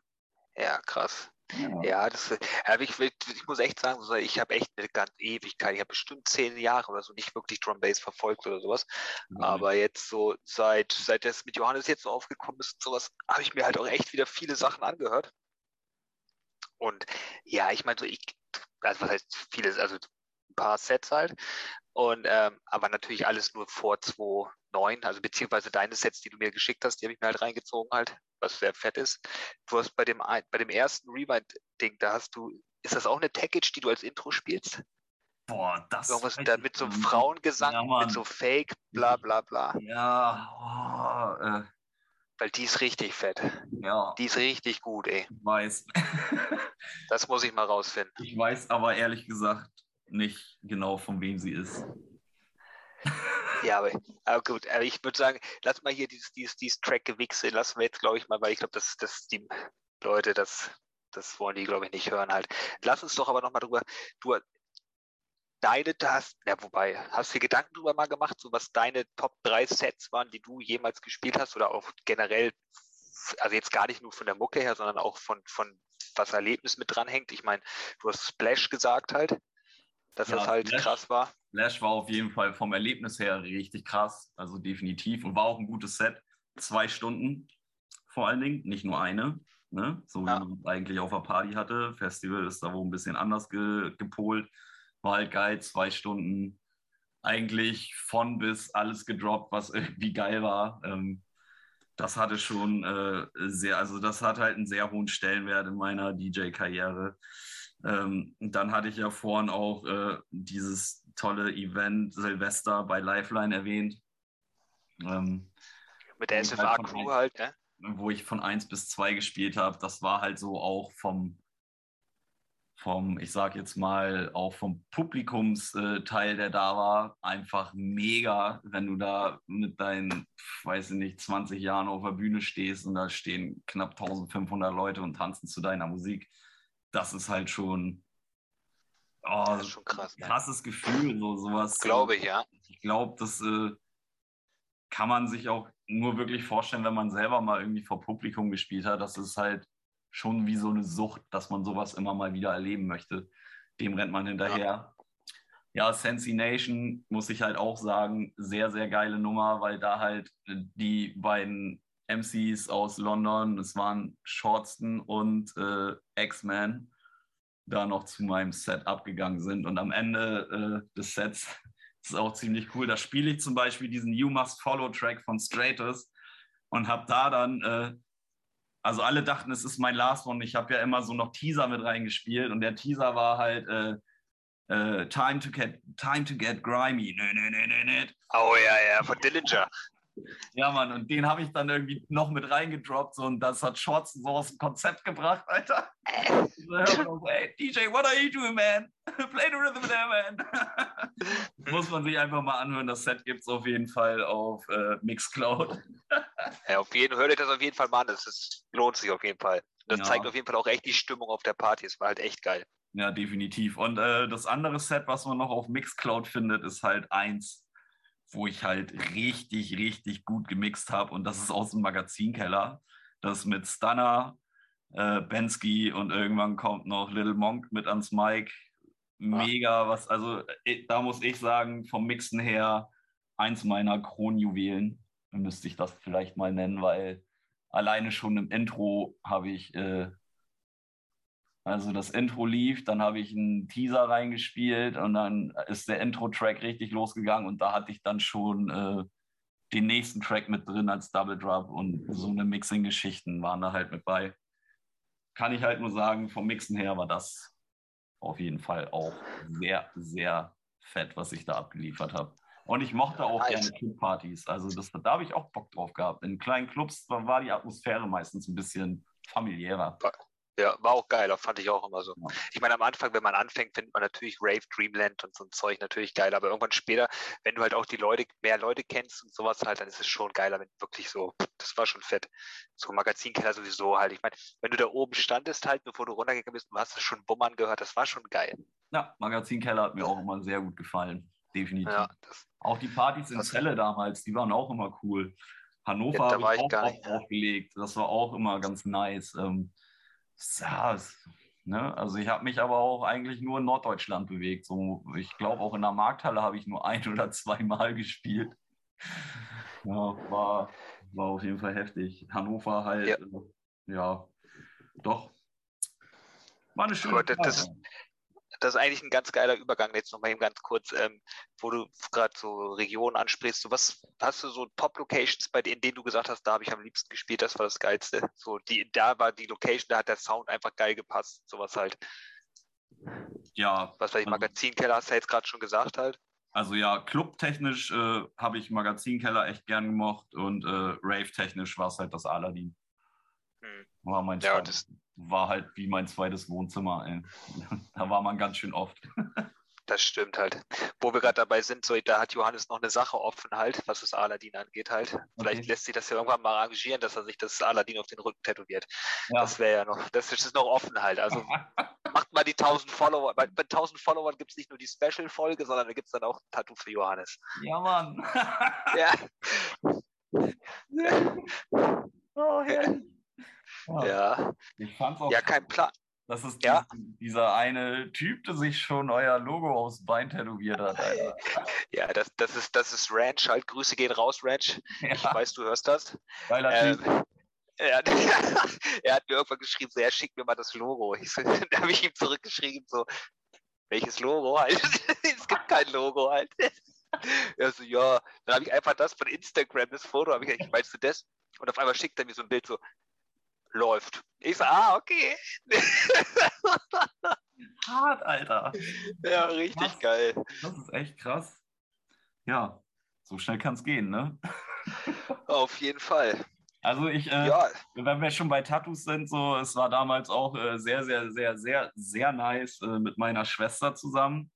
ja, krass. Ja, ja das, aber ich, ich, muss echt sagen, ich habe echt eine ganze Ewigkeit, ich habe bestimmt zehn Jahre oder so nicht wirklich Drum Bass verfolgt oder sowas. Mhm. Aber jetzt so seit, seit das mit Johannes jetzt so aufgekommen ist und sowas, habe ich mir halt auch echt wieder viele Sachen angehört. Und ja, ich meine, so ich, also was heißt vieles, also ein paar Sets halt. Und ähm, aber natürlich alles nur vor 2.9, also beziehungsweise deine Sets, die du mir geschickt hast, die habe ich mir halt reingezogen halt was sehr fett ist. Du hast bei dem, bei dem ersten Rewind-Ding, da hast du, ist das auch eine Package, die du als Intro spielst? Boah, das Irgendwas da mit so einem Frauengesang, ja, mit so Fake, bla bla bla. Ja, oh, äh. Weil die ist richtig fett. Ja. Die ist richtig gut, ey. Ich weiß. das muss ich mal rausfinden. Ich weiß aber ehrlich gesagt nicht genau, von wem sie ist. Ja, aber, aber, gut, aber ich würde sagen, lass mal hier dieses, dieses, dieses Track-Gewichse, lassen wir jetzt, glaube ich, mal, weil ich glaube, dass, dass die Leute, das, das wollen die, glaube ich, nicht hören halt. Lass uns doch aber nochmal drüber, du, deine, hast, ja, wobei, hast du dir Gedanken drüber mal gemacht, so was deine Top 3 Sets waren, die du jemals gespielt hast oder auch generell, also jetzt gar nicht nur von der Mucke her, sondern auch von, von was Erlebnis mit dranhängt. Ich meine, du hast Splash gesagt halt dass ja, das halt Flash, krass war. Flash war auf jeden Fall vom Erlebnis her richtig krass, also definitiv und war auch ein gutes Set. Zwei Stunden vor allen Dingen, nicht nur eine, ne? so ja. wie man eigentlich auf der Party hatte. Festival ist da wohl ein bisschen anders ge gepolt. War halt geil, zwei Stunden eigentlich von bis alles gedroppt, was irgendwie geil war. Ähm, das hatte schon äh, sehr, also das hat halt einen sehr hohen Stellenwert in meiner DJ-Karriere. Ähm, dann hatte ich ja vorhin auch äh, dieses tolle Event Silvester bei Lifeline erwähnt. Ähm, Mit der SFA-Crew halt, halt, ne? Wo ich von 1 bis 2 gespielt habe. Das war halt so auch vom, vom ich sag jetzt mal, auch vom Publikumsteil, der da war, einfach mega, wenn du da mit deinen, weiß ich nicht, 20 Jahren auf der Bühne stehst und da stehen knapp 1500 Leute und tanzen zu deiner Musik das ist halt schon, oh, das ist schon krass, ne? krasses Gefühl, so sowas. Glaube ich, ja. Ich glaube, das äh, kann man sich auch nur wirklich vorstellen, wenn man selber mal irgendwie vor Publikum gespielt hat. Das ist halt schon wie so eine Sucht, dass man sowas immer mal wieder erleben möchte. Dem rennt man hinterher. Ja. Ja, Sensi Nation muss ich halt auch sagen, sehr, sehr geile Nummer, weil da halt die beiden MCs aus London. Es waren Shortston und äh, X-Man. da noch zu meinem Set abgegangen sind. Und am Ende äh, des Sets ist auch ziemlich cool. Da spiele ich zum Beispiel diesen You Must Follow Track von Stratus und habe da dann, äh, also alle dachten, es ist mein Last One. Ich habe ja immer so noch Teaser mit reingespielt und der Teaser war halt äh, äh, Time, to get, Time to Get Grimy. Nö, nö, nö, nö, nö. Oh ja, ja, von Dillinger. Ja, Mann, und den habe ich dann irgendwie noch mit reingedroppt so, und das hat Shorts so aus dem Konzept gebracht, Alter. so, hey, DJ, what are you doing, man? Play the rhythm there, man. Muss man sich einfach mal anhören. Das Set gibt es auf jeden Fall auf äh, Mixcloud. ja, auf jeden Fall, hört euch das auf jeden Fall mal an. Das ist, lohnt sich auf jeden Fall. Das ja. zeigt auf jeden Fall auch echt die Stimmung auf der Party. Es war halt echt geil. Ja, definitiv. Und äh, das andere Set, was man noch auf Mixcloud findet, ist halt eins wo ich halt richtig, richtig gut gemixt habe. Und das ist aus dem Magazinkeller. Das mit Stunner, äh, Bensky und irgendwann kommt noch Little Monk mit ans Mic. Mega, was, also äh, da muss ich sagen, vom Mixen her eins meiner Kronjuwelen, müsste ich das vielleicht mal nennen, weil alleine schon im Intro habe ich äh, also das Intro lief, dann habe ich einen Teaser reingespielt und dann ist der Intro-Track richtig losgegangen und da hatte ich dann schon äh, den nächsten Track mit drin als Double Drop und so eine Mixing-Geschichten waren da halt mit bei. Kann ich halt nur sagen, vom Mixen her war das auf jeden Fall auch sehr, sehr fett, was ich da abgeliefert habe. Und ich mochte auch gerne Clubpartys. Also das, da habe ich auch Bock drauf gehabt. In kleinen Clubs war die Atmosphäre meistens ein bisschen familiärer. Ja, war auch geil, fand ich auch immer so. Ja. Ich meine, am Anfang, wenn man anfängt, findet man natürlich Rave, Dreamland und so ein Zeug natürlich geil, aber irgendwann später, wenn du halt auch die Leute, mehr Leute kennst und sowas halt, dann ist es schon geiler, wenn wirklich so, das war schon fett. So Magazinkeller sowieso halt. Ich meine, wenn du da oben standest halt, bevor du runtergegangen bist, du hast es schon Bummern gehört, das war schon geil. Ja, Magazinkeller hat mir auch immer sehr gut gefallen. Definitiv. Ja, das, auch die Partys in Celle damals, die waren auch immer cool. Hannover ja, habe ich auch aufgelegt. Das war auch immer ganz nice. Ähm, ja, ne? Also ich habe mich aber auch eigentlich nur in Norddeutschland bewegt. So, ich glaube auch in der Markthalle habe ich nur ein oder zwei Mal gespielt. Ja, war, war auf jeden Fall heftig. Hannover halt, ja, äh, ja doch. War eine schöne Zeit. Das, das ist eigentlich ein ganz geiler Übergang, jetzt nochmal eben ganz kurz, ähm, wo du gerade so Regionen ansprichst. So was hast du so Top-Locations, bei denen, denen du gesagt hast, da habe ich am liebsten gespielt, das war das Geilste. So, die, da war die Location, da hat der Sound einfach geil gepasst, sowas halt. Ja. Was weiß ich, also Magazinkeller hast du jetzt gerade schon gesagt halt. Also ja, clubtechnisch äh, habe ich Magazinkeller echt gern gemocht und äh, rave-technisch war es halt das Aladdin. Hm. War mein ja, das, war halt wie mein zweites Wohnzimmer. Ey. Da war man ganz schön oft. Das stimmt halt. Wo wir gerade dabei sind, so, da hat Johannes noch eine Sache offen halt, was das Aladdin angeht halt. Vielleicht okay. lässt sich das ja irgendwann mal arrangieren, dass er sich das Aladdin auf den Rücken tätowiert. Ja. Das wäre ja noch, das ist noch offen halt. Also macht mal die 1000 Follower. Bei, bei 1000 Followern gibt es nicht nur die Special-Folge, sondern da gibt es dann auch ein Tattoo für Johannes. Ja, Mann. ja. oh, herrlich. Ja. Ich fand's auch ja, kein Plan. Das ist ja. dieser eine Typ, der sich schon euer Logo aufs Bein tätowiert hat. Alter. Ja, das, das, ist, das ist Ranch. Halt, Grüße gehen raus, Ranch. Ja. Ich weiß, du hörst das. Geiler ähm, Typ. Er, er, hat mir irgendwann geschrieben, so, er schickt mir mal das Logo. Ich so, da habe ich ihm zurückgeschrieben, so, welches Logo halt? es gibt kein Logo halt. Er so, ja, dann habe ich einfach das von Instagram, das Foto, habe ich gesagt, meinst du das? Und auf einmal schickt er mir so ein Bild so, läuft. Ich so, ah, okay. Hart, Alter. Ja, richtig krass. geil. Das ist echt krass. Ja, so schnell kann es gehen, ne? Auf jeden Fall. Also ich, äh, ja. wenn wir schon bei Tattoos sind, so, es war damals auch äh, sehr, sehr, sehr, sehr, sehr nice äh, mit meiner Schwester zusammen.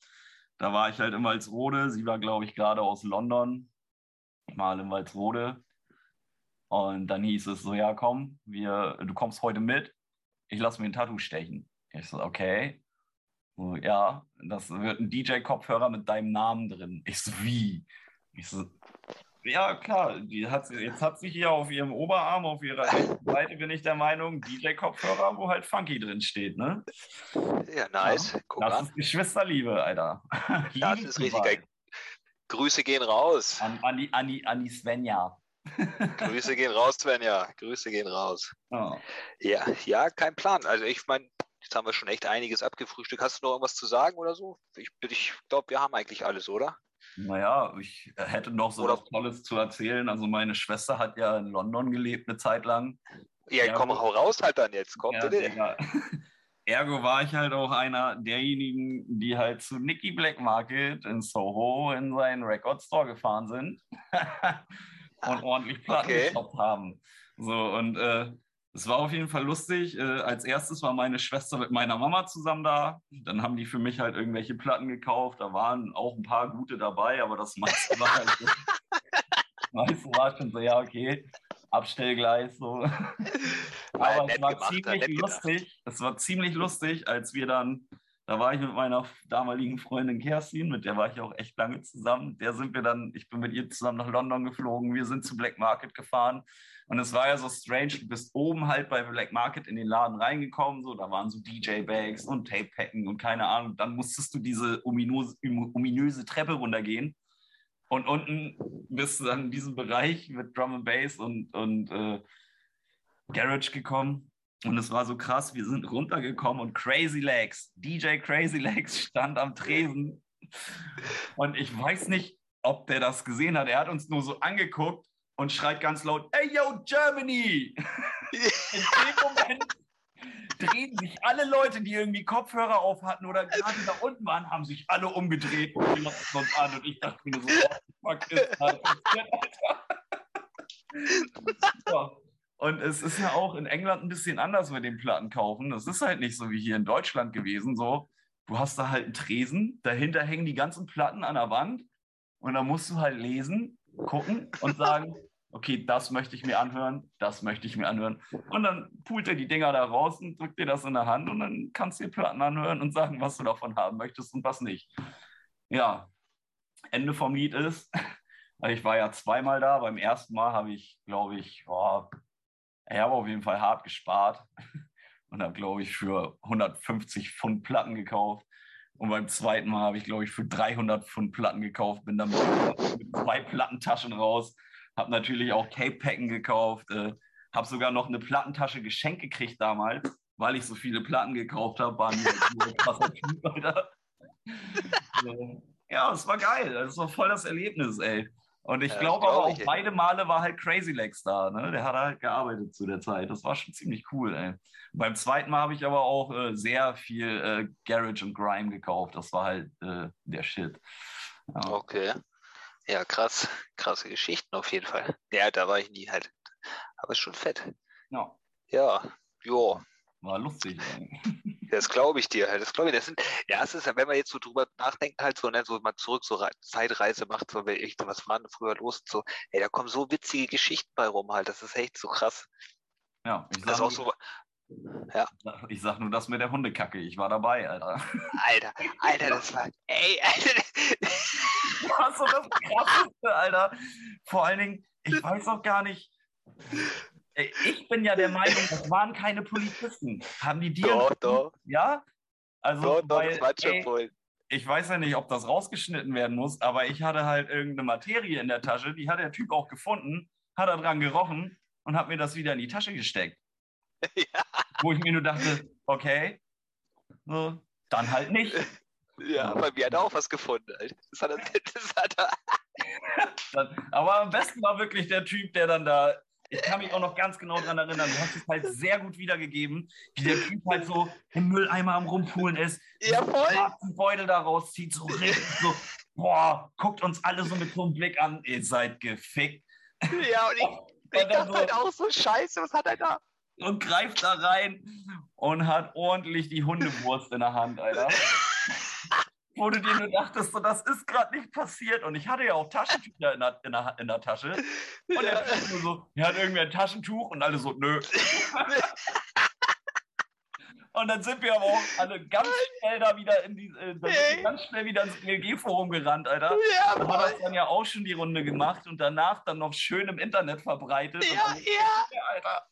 Da war ich halt in Walsrode. Sie war, glaube ich, gerade aus London, mal in Walsrode. Und dann hieß es so, ja, komm, wir, du kommst heute mit, ich lasse mir ein Tattoo stechen. Ich so, okay. So, ja, das wird ein DJ-Kopfhörer mit deinem Namen drin. Ich so, wie? Ich so, ja, klar, die hat, jetzt hat sie hier auf ihrem Oberarm, auf ihrer Seite, bin ich der Meinung, DJ-Kopfhörer, wo halt Funky drin steht, ne? Ja, nice. Ja, Guck das an. ist Geschwisterliebe, Alter. Das ist richtig geil. Grüße gehen raus. An, an, die, an, die, an die Svenja. Grüße gehen raus, Svenja. Grüße gehen raus. Oh. Ja, ja, kein Plan. Also ich meine, Jetzt haben wir schon echt einiges abgefrühstückt. Hast du noch irgendwas zu sagen oder so? Ich, ich glaube, wir haben eigentlich alles, oder? Naja, ich hätte noch so oder was Tolles zu erzählen. Also meine Schwester hat ja in London gelebt eine Zeit lang. Ja, komm, hau raus halt dann jetzt. Komm, ja, bitte. Ergo war ich halt auch einer derjenigen, die halt zu Nicky Black Market in Soho in seinen Record Store gefahren sind und ordentlich Platten okay. haben. So, und äh, es war auf jeden Fall lustig. Äh, als erstes war meine Schwester mit meiner Mama zusammen da. Dann haben die für mich halt irgendwelche Platten gekauft. Da waren auch ein paar gute dabei, aber das meiste war halt so, meiste war schon so, ja, okay, Abstellgleis so. aber es war ziemlich lustig. Es war ziemlich lustig, als wir dann da war ich mit meiner damaligen Freundin Kerstin, mit der war ich auch echt lange zusammen. Der sind wir dann, ich bin mit ihr zusammen nach London geflogen. Wir sind zu Black Market gefahren. Und es war ja so strange, du bist oben halt bei Black Market in den Laden reingekommen, so, da waren so DJ-Bags und Tape-Packen und keine Ahnung. Dann musstest du diese ominöse, ominöse Treppe runtergehen. Und unten bist du dann in diesem Bereich mit Drum and Bass und, und äh, Garage gekommen. Und es war so krass, wir sind runtergekommen und Crazy Legs, DJ Crazy Legs stand am Tresen. Und ich weiß nicht, ob der das gesehen hat. Er hat uns nur so angeguckt und schreit ganz laut, Hey yo, Germany! In dem Moment drehen sich alle Leute, die irgendwie Kopfhörer auf hatten oder gerade da unten waren, haben sich alle umgedreht und glotzten uns an. Und ich dachte mir so, oh, fuck ist das Alter. Und es ist ja auch in England ein bisschen anders mit den Platten kaufen. Das ist halt nicht so wie hier in Deutschland gewesen. So, du hast da halt einen Tresen, dahinter hängen die ganzen Platten an der Wand und da musst du halt lesen, gucken und sagen, okay, das möchte ich mir anhören, das möchte ich mir anhören. Und dann pult er die Dinger da raus und drückt dir das in der Hand und dann kannst du dir Platten anhören und sagen, was du davon haben möchtest und was nicht. Ja, Ende vom Lied ist, ich war ja zweimal da. Beim ersten Mal habe ich, glaube ich, oh, ich habe auf jeden Fall hart gespart und habe, glaube ich, für 150 Pfund Platten gekauft. Und beim zweiten Mal habe ich, glaube ich, für 300 Pfund Platten gekauft. Bin dann mit zwei Plattentaschen raus. Habe natürlich auch Cape-Packen gekauft. Äh, habe sogar noch eine Plattentasche geschenkt gekriegt damals, weil ich so viele Platten gekauft habe. War mir ein krasser Typ, Alter. ja, es war geil. Das war voll das Erlebnis, ey. Und ich ja, glaube aber auch beide Male war halt Crazy Legs da. Ne? Der hat halt gearbeitet zu der Zeit. Das war schon ziemlich cool. Ey. Beim zweiten Mal habe ich aber auch äh, sehr viel äh, Garage und Grime gekauft. Das war halt äh, der Shit. Ja. Okay. Ja, krass. Krasse Geschichten auf jeden Fall. Ja, da war ich nie halt. Aber ist schon fett. Ja. Ja, jo. War lustig. Das glaube ich dir. Das glaube ich. Das sind, ja, es ist ja, wenn man jetzt so drüber nachdenkt, halt so, ne, so mal zurück, so Zeitreise macht, so, echt, was war denn früher los? So, ey, da kommen so witzige Geschichten bei rum halt. Das ist echt so krass. Ja, ich sag, auch so, ja. ich sag nur das mit der Hundekacke. Ich war dabei, Alter. Alter, Alter, das war, ey, Alter. Was so das Krasseste, Alter. Vor allen Dingen, ich weiß auch gar nicht, ich bin ja der Meinung, das waren keine Polizisten. Haben die dir. Doch, doch. Ja? Also, doch, doch, weil, das ey, voll. Ich weiß ja nicht, ob das rausgeschnitten werden muss, aber ich hatte halt irgendeine Materie in der Tasche, die hat der Typ auch gefunden, hat er dran gerochen und hat mir das wieder in die Tasche gesteckt. Ja. Wo ich mir nur dachte, okay, so, dann halt nicht. Ja, bei mir hat er auch was gefunden. Das hat er, das hat er. aber am besten war wirklich der Typ, der dann da ich kann mich auch noch ganz genau daran erinnern, du hast es halt sehr gut wiedergegeben, wie der Typ halt so im Mülleimer am Rumpulen ist, ja, voll. den Beutel da rauszieht, so richtig so, boah, guckt uns alle so mit so einem Blick an, ihr seid gefickt. Ja, und ich, ich dachte so, halt auch so, scheiße, was hat er da? Und greift da rein und hat ordentlich die Hundewurst in der Hand, Alter wo du dir nur dachtest, so, das ist gerade nicht passiert. Und ich hatte ja auch Taschentücher in der, in der, in der Tasche. Und ja. er so, er hat irgendwie ein Taschentuch und alle so, nö. und dann sind wir aber auch alle ganz schnell da wieder in die, äh, hey. ganz schnell wieder ins GLG-Forum gerannt, Alter. Ja, hat das dann ja auch schon die Runde gemacht und danach dann noch schön im Internet verbreitet. Ja, ja. Alter.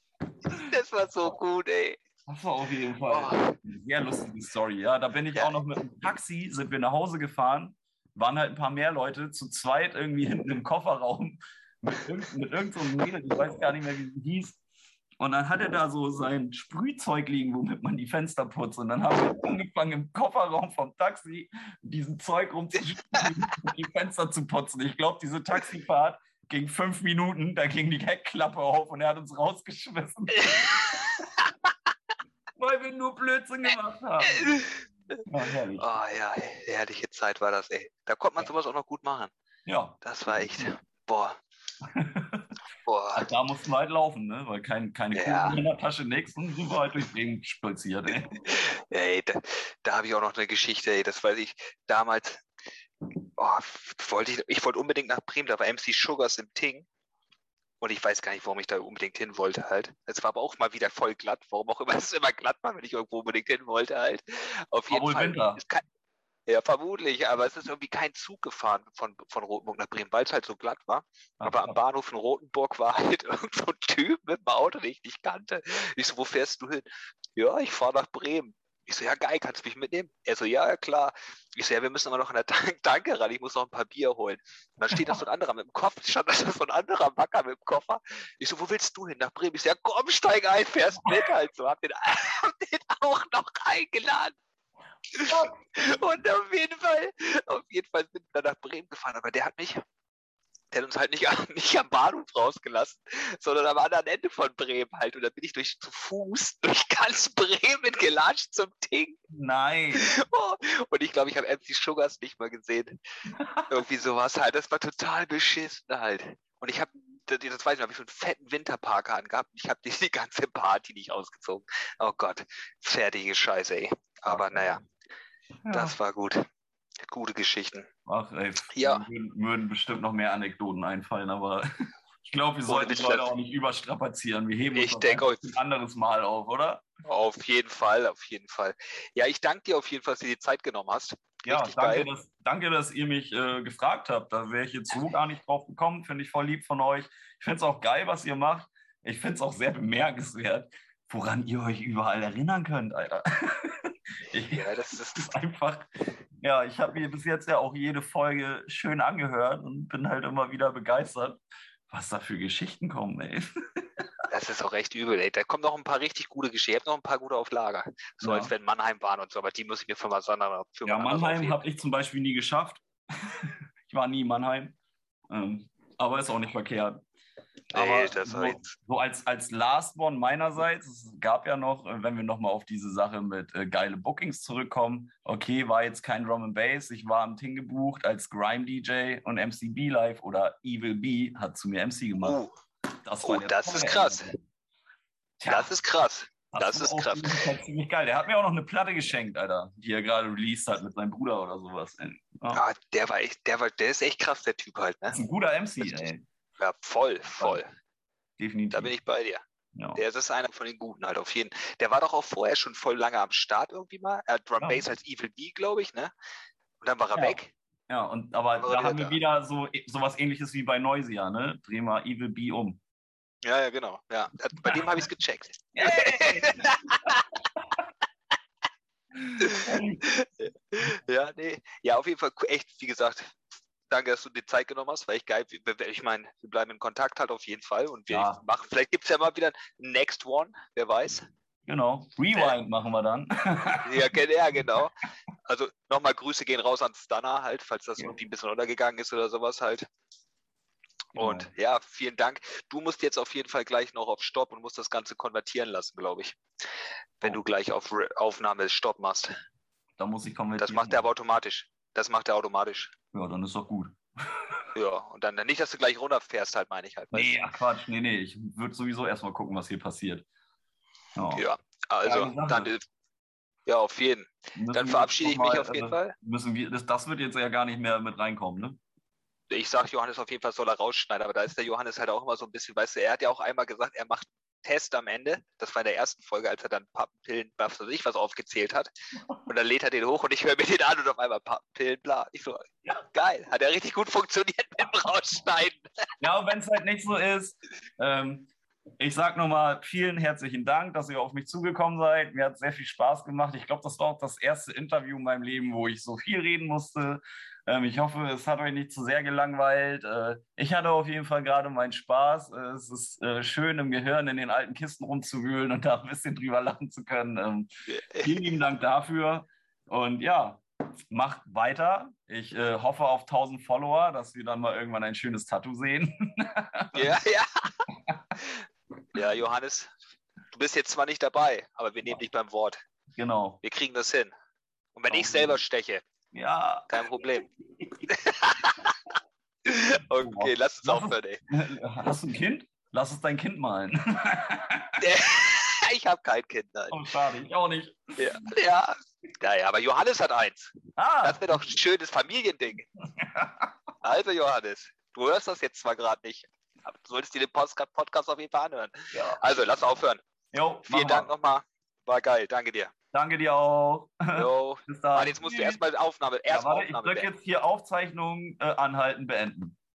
Das war so gut, ey. Das war auf jeden Fall eine sehr lustige Story. Ja, da bin ich auch noch mit dem Taxi, sind wir nach Hause gefahren, waren halt ein paar mehr Leute, zu zweit irgendwie hinten im Kofferraum mit, irgend, mit irgendeinem so Mädel, ich weiß gar nicht mehr, wie sie hieß. Und dann hat er da so sein Sprühzeug liegen, womit man die Fenster putzt. Und dann haben wir angefangen, im Kofferraum vom Taxi diesen Zeug rumzusprühen und die Fenster zu putzen. Ich glaube, diese Taxifahrt ging fünf Minuten, da ging die Heckklappe auf und er hat uns rausgeschmissen. wir nur Blödsinn gemacht haben. Ja, herrlich. Oh ja, herrliche Zeit war das, ey. Da konnte man sowas auch noch gut machen. Ja. Das war echt, boah. boah. Da mussten wir halt laufen, ne? Weil kein, keine ja. Kuchen in der Tasche, sind wir halt durch den stolziert, ey. ey, da, da habe ich auch noch eine Geschichte, ey. Das weiß ich damals. Oh, wollte ich, ich wollte unbedingt nach Bremen, da war MC Sugars im Ting. Und ich weiß gar nicht, warum ich da unbedingt hin wollte halt. Es war aber auch mal wieder voll glatt. Warum auch immer es immer glatt war, wenn ich irgendwo unbedingt hin wollte halt. Auf jeden Fall. Winter. Kein, ja, vermutlich, aber es ist irgendwie kein Zug gefahren von, von Rotenburg nach Bremen, weil es halt so glatt war. Ach, aber am Bahnhof in Rotenburg war halt irgend so ein Typ mit einem Auto, den ich nicht kannte. Ich so, wo fährst du hin? Ja, ich fahre nach Bremen. Ich so, ja geil, kannst du mich mitnehmen? Er so, ja, klar. Ich so, ja, wir müssen aber noch in der Tank Tanke ran, ich muss noch ein paar Bier holen. Und dann steht da so ein anderer mit dem Koffer, stand da so ein anderer Backer mit dem Koffer. Ich so, wo willst du hin? Nach Bremen? Ich so, ja komm, steig ein, fährst mit halt so. Hab den, hab den auch noch eingeladen. Und auf jeden Fall, auf jeden Fall sind wir nach Bremen gefahren, aber der hat mich der hat uns halt nicht, nicht am Bahnhof rausgelassen, sondern am anderen Ende von Bremen halt. Und da bin ich durch zu Fuß durch ganz Bremen gelatscht zum Ding. Nein. Oh, und ich glaube, ich habe MC Sugars nicht mal gesehen. Irgendwie sowas halt. Das war total beschissen halt. Und ich habe, das, das weiß ich noch, habe ich so einen fetten Winterparker angehabt. Ich habe die, die ganze Party nicht ausgezogen. Oh Gott, fertige Scheiße, ey. Aber naja, ja. das war gut. Gute Geschichten. Ach, ey, ja. würden, würden bestimmt noch mehr Anekdoten einfallen, aber ich glaube, wir sollten die Leute auch nicht überstrapazieren. Wir heben ich uns denke, ein anderes Mal auf, oder? Auf jeden Fall, auf jeden Fall. Ja, ich danke dir auf jeden Fall, dass du dir die Zeit genommen hast. Ja, danke dass, danke, dass ihr mich äh, gefragt habt. Da wäre ich jetzt so gar nicht drauf gekommen. Finde ich voll lieb von euch. Ich finde es auch geil, was ihr macht. Ich finde es auch sehr bemerkenswert, woran ihr euch überall erinnern könnt, Alter. ja, das ist einfach, ja, ich habe mir bis jetzt ja auch jede Folge schön angehört und bin halt immer wieder begeistert, was da für Geschichten kommen, ey. Das ist auch recht übel, ey. Da kommen noch ein paar richtig gute Geschichten. Ich habe noch ein paar gute auf Lager. So ja. als wenn Mannheim waren und so, aber die muss ich mir für anderes für Ja, Mannheim habe ich zum Beispiel nie geschafft. ich war nie in Mannheim. Ähm, aber ist auch nicht verkehrt. Aber so, so, als, als Last One meinerseits, es gab ja noch, äh, wenn wir nochmal auf diese Sache mit äh, geile Bookings zurückkommen, okay, war jetzt kein Drum and Bass, ich war am Ting gebucht als Grime DJ und MCB Live oder Evil B hat zu mir MC gemacht. Oh, das, oh, das ist krass. Tja, das ist krass. Das, ist krass. Ziemlich geil. Der hat mir auch noch eine Platte geschenkt, Alter, die er gerade released hat mit seinem Bruder oder sowas. Ja. Ah, der war echt, der war, der ist echt krass, der Typ halt, ne? Das ist ein guter MC, ey. Ja, voll, voll. Definitiv. Da bin ich bei dir. Ja. Der ist einer von den Guten halt auf jeden Fall. Der war doch auch vorher schon voll lange am Start irgendwie mal. Er hat Drum ja. Bass als Evil B, glaube ich, ne? Und dann war er ja. weg. Ja, und aber da haben wir da. wieder so sowas ähnliches wie bei Noisia, ne? Drehen wir Evil B um. Ja, ja, genau. Ja. Bei dem habe ich es gecheckt. ja, nee. Ja, auf jeden Fall echt, wie gesagt, danke, dass du dir Zeit genommen hast, weil ich geil, ich meine, wir bleiben in Kontakt halt auf jeden Fall und wir ja. machen, vielleicht gibt es ja mal wieder ein Next One, wer weiß. Genau, Rewind äh, machen wir dann. ja, ja, genau. Also nochmal Grüße gehen raus an Stunner halt, falls das ja. irgendwie ein bisschen untergegangen ist oder sowas halt. Genau. Und ja, vielen Dank. Du musst jetzt auf jeden Fall gleich noch auf Stopp und musst das Ganze konvertieren lassen, glaube ich. Wenn oh. du gleich auf Aufnahme Stopp machst. Da muss ich konvertieren. Das macht er aber automatisch. Das macht er automatisch. Ja, dann ist doch gut. Ja, und dann nicht, dass du gleich runterfährst, halt, meine ich halt. Nee, ach Quatsch, nee, nee, ich würde sowieso erstmal gucken, was hier passiert. Ja, ja also dann, ja, auf jeden. Müssen dann verabschiede ich mich auf jeden also, Fall. Müssen wir, das, das wird jetzt ja gar nicht mehr mit reinkommen, ne? Ich sage Johannes auf jeden Fall, soll er rausschneiden, aber da ist der Johannes halt auch immer so ein bisschen, weißt du, er hat ja auch einmal gesagt, er macht Test am Ende. Das war in der ersten Folge, als er dann Pappenpillen, was weiß ich, was aufgezählt hat. Und dann lädt er den hoch und ich höre mir den an und auf einmal Pappenpillen, bla. Ich so, ja, geil, hat ja richtig gut funktioniert mit dem Rausschneiden. Ja, und wenn es halt nicht so ist, ähm, Ich sage nochmal vielen herzlichen Dank, dass ihr auf mich zugekommen seid. Mir hat sehr viel Spaß gemacht. Ich glaube, das war auch das erste Interview in meinem Leben, wo ich so viel reden musste. Ähm, ich hoffe, es hat euch nicht zu sehr gelangweilt. Äh, ich hatte auf jeden Fall gerade meinen Spaß. Äh, es ist äh, schön, im Gehirn in den alten Kisten rumzuwühlen und da ein bisschen drüber lachen zu können. Ähm, vielen lieben Dank dafür. Und ja, macht weiter. Ich äh, hoffe auf 1000 Follower, dass wir dann mal irgendwann ein schönes Tattoo sehen. ja, ja. Ja, Johannes, du bist jetzt zwar nicht dabei, aber wir nehmen dich beim Wort. Genau. Wir kriegen das hin. Und wenn ich selber steche, ja. kein Problem. okay, lass uns aufhören, ey. Hast du ein Kind? Lass es dein Kind malen. ich habe kein Kind, nein. Oh, schade, ich auch nicht. Ja, ja. ja, ja aber Johannes hat eins. Ah. Das wäre doch ein schönes Familiending. also, Johannes, du hörst das jetzt zwar gerade nicht, aber du solltest dir den Podcast auf jeden Fall anhören. Ja. Also, lass aufhören. Jo, Vielen Dank nochmal. War geil. Danke dir. Danke dir auch. Jo. Bis dann. jetzt musst du erstmal Aufnahme. Erst ja, warte, Aufnahme ich drücke jetzt hier Aufzeichnung äh, anhalten, beenden.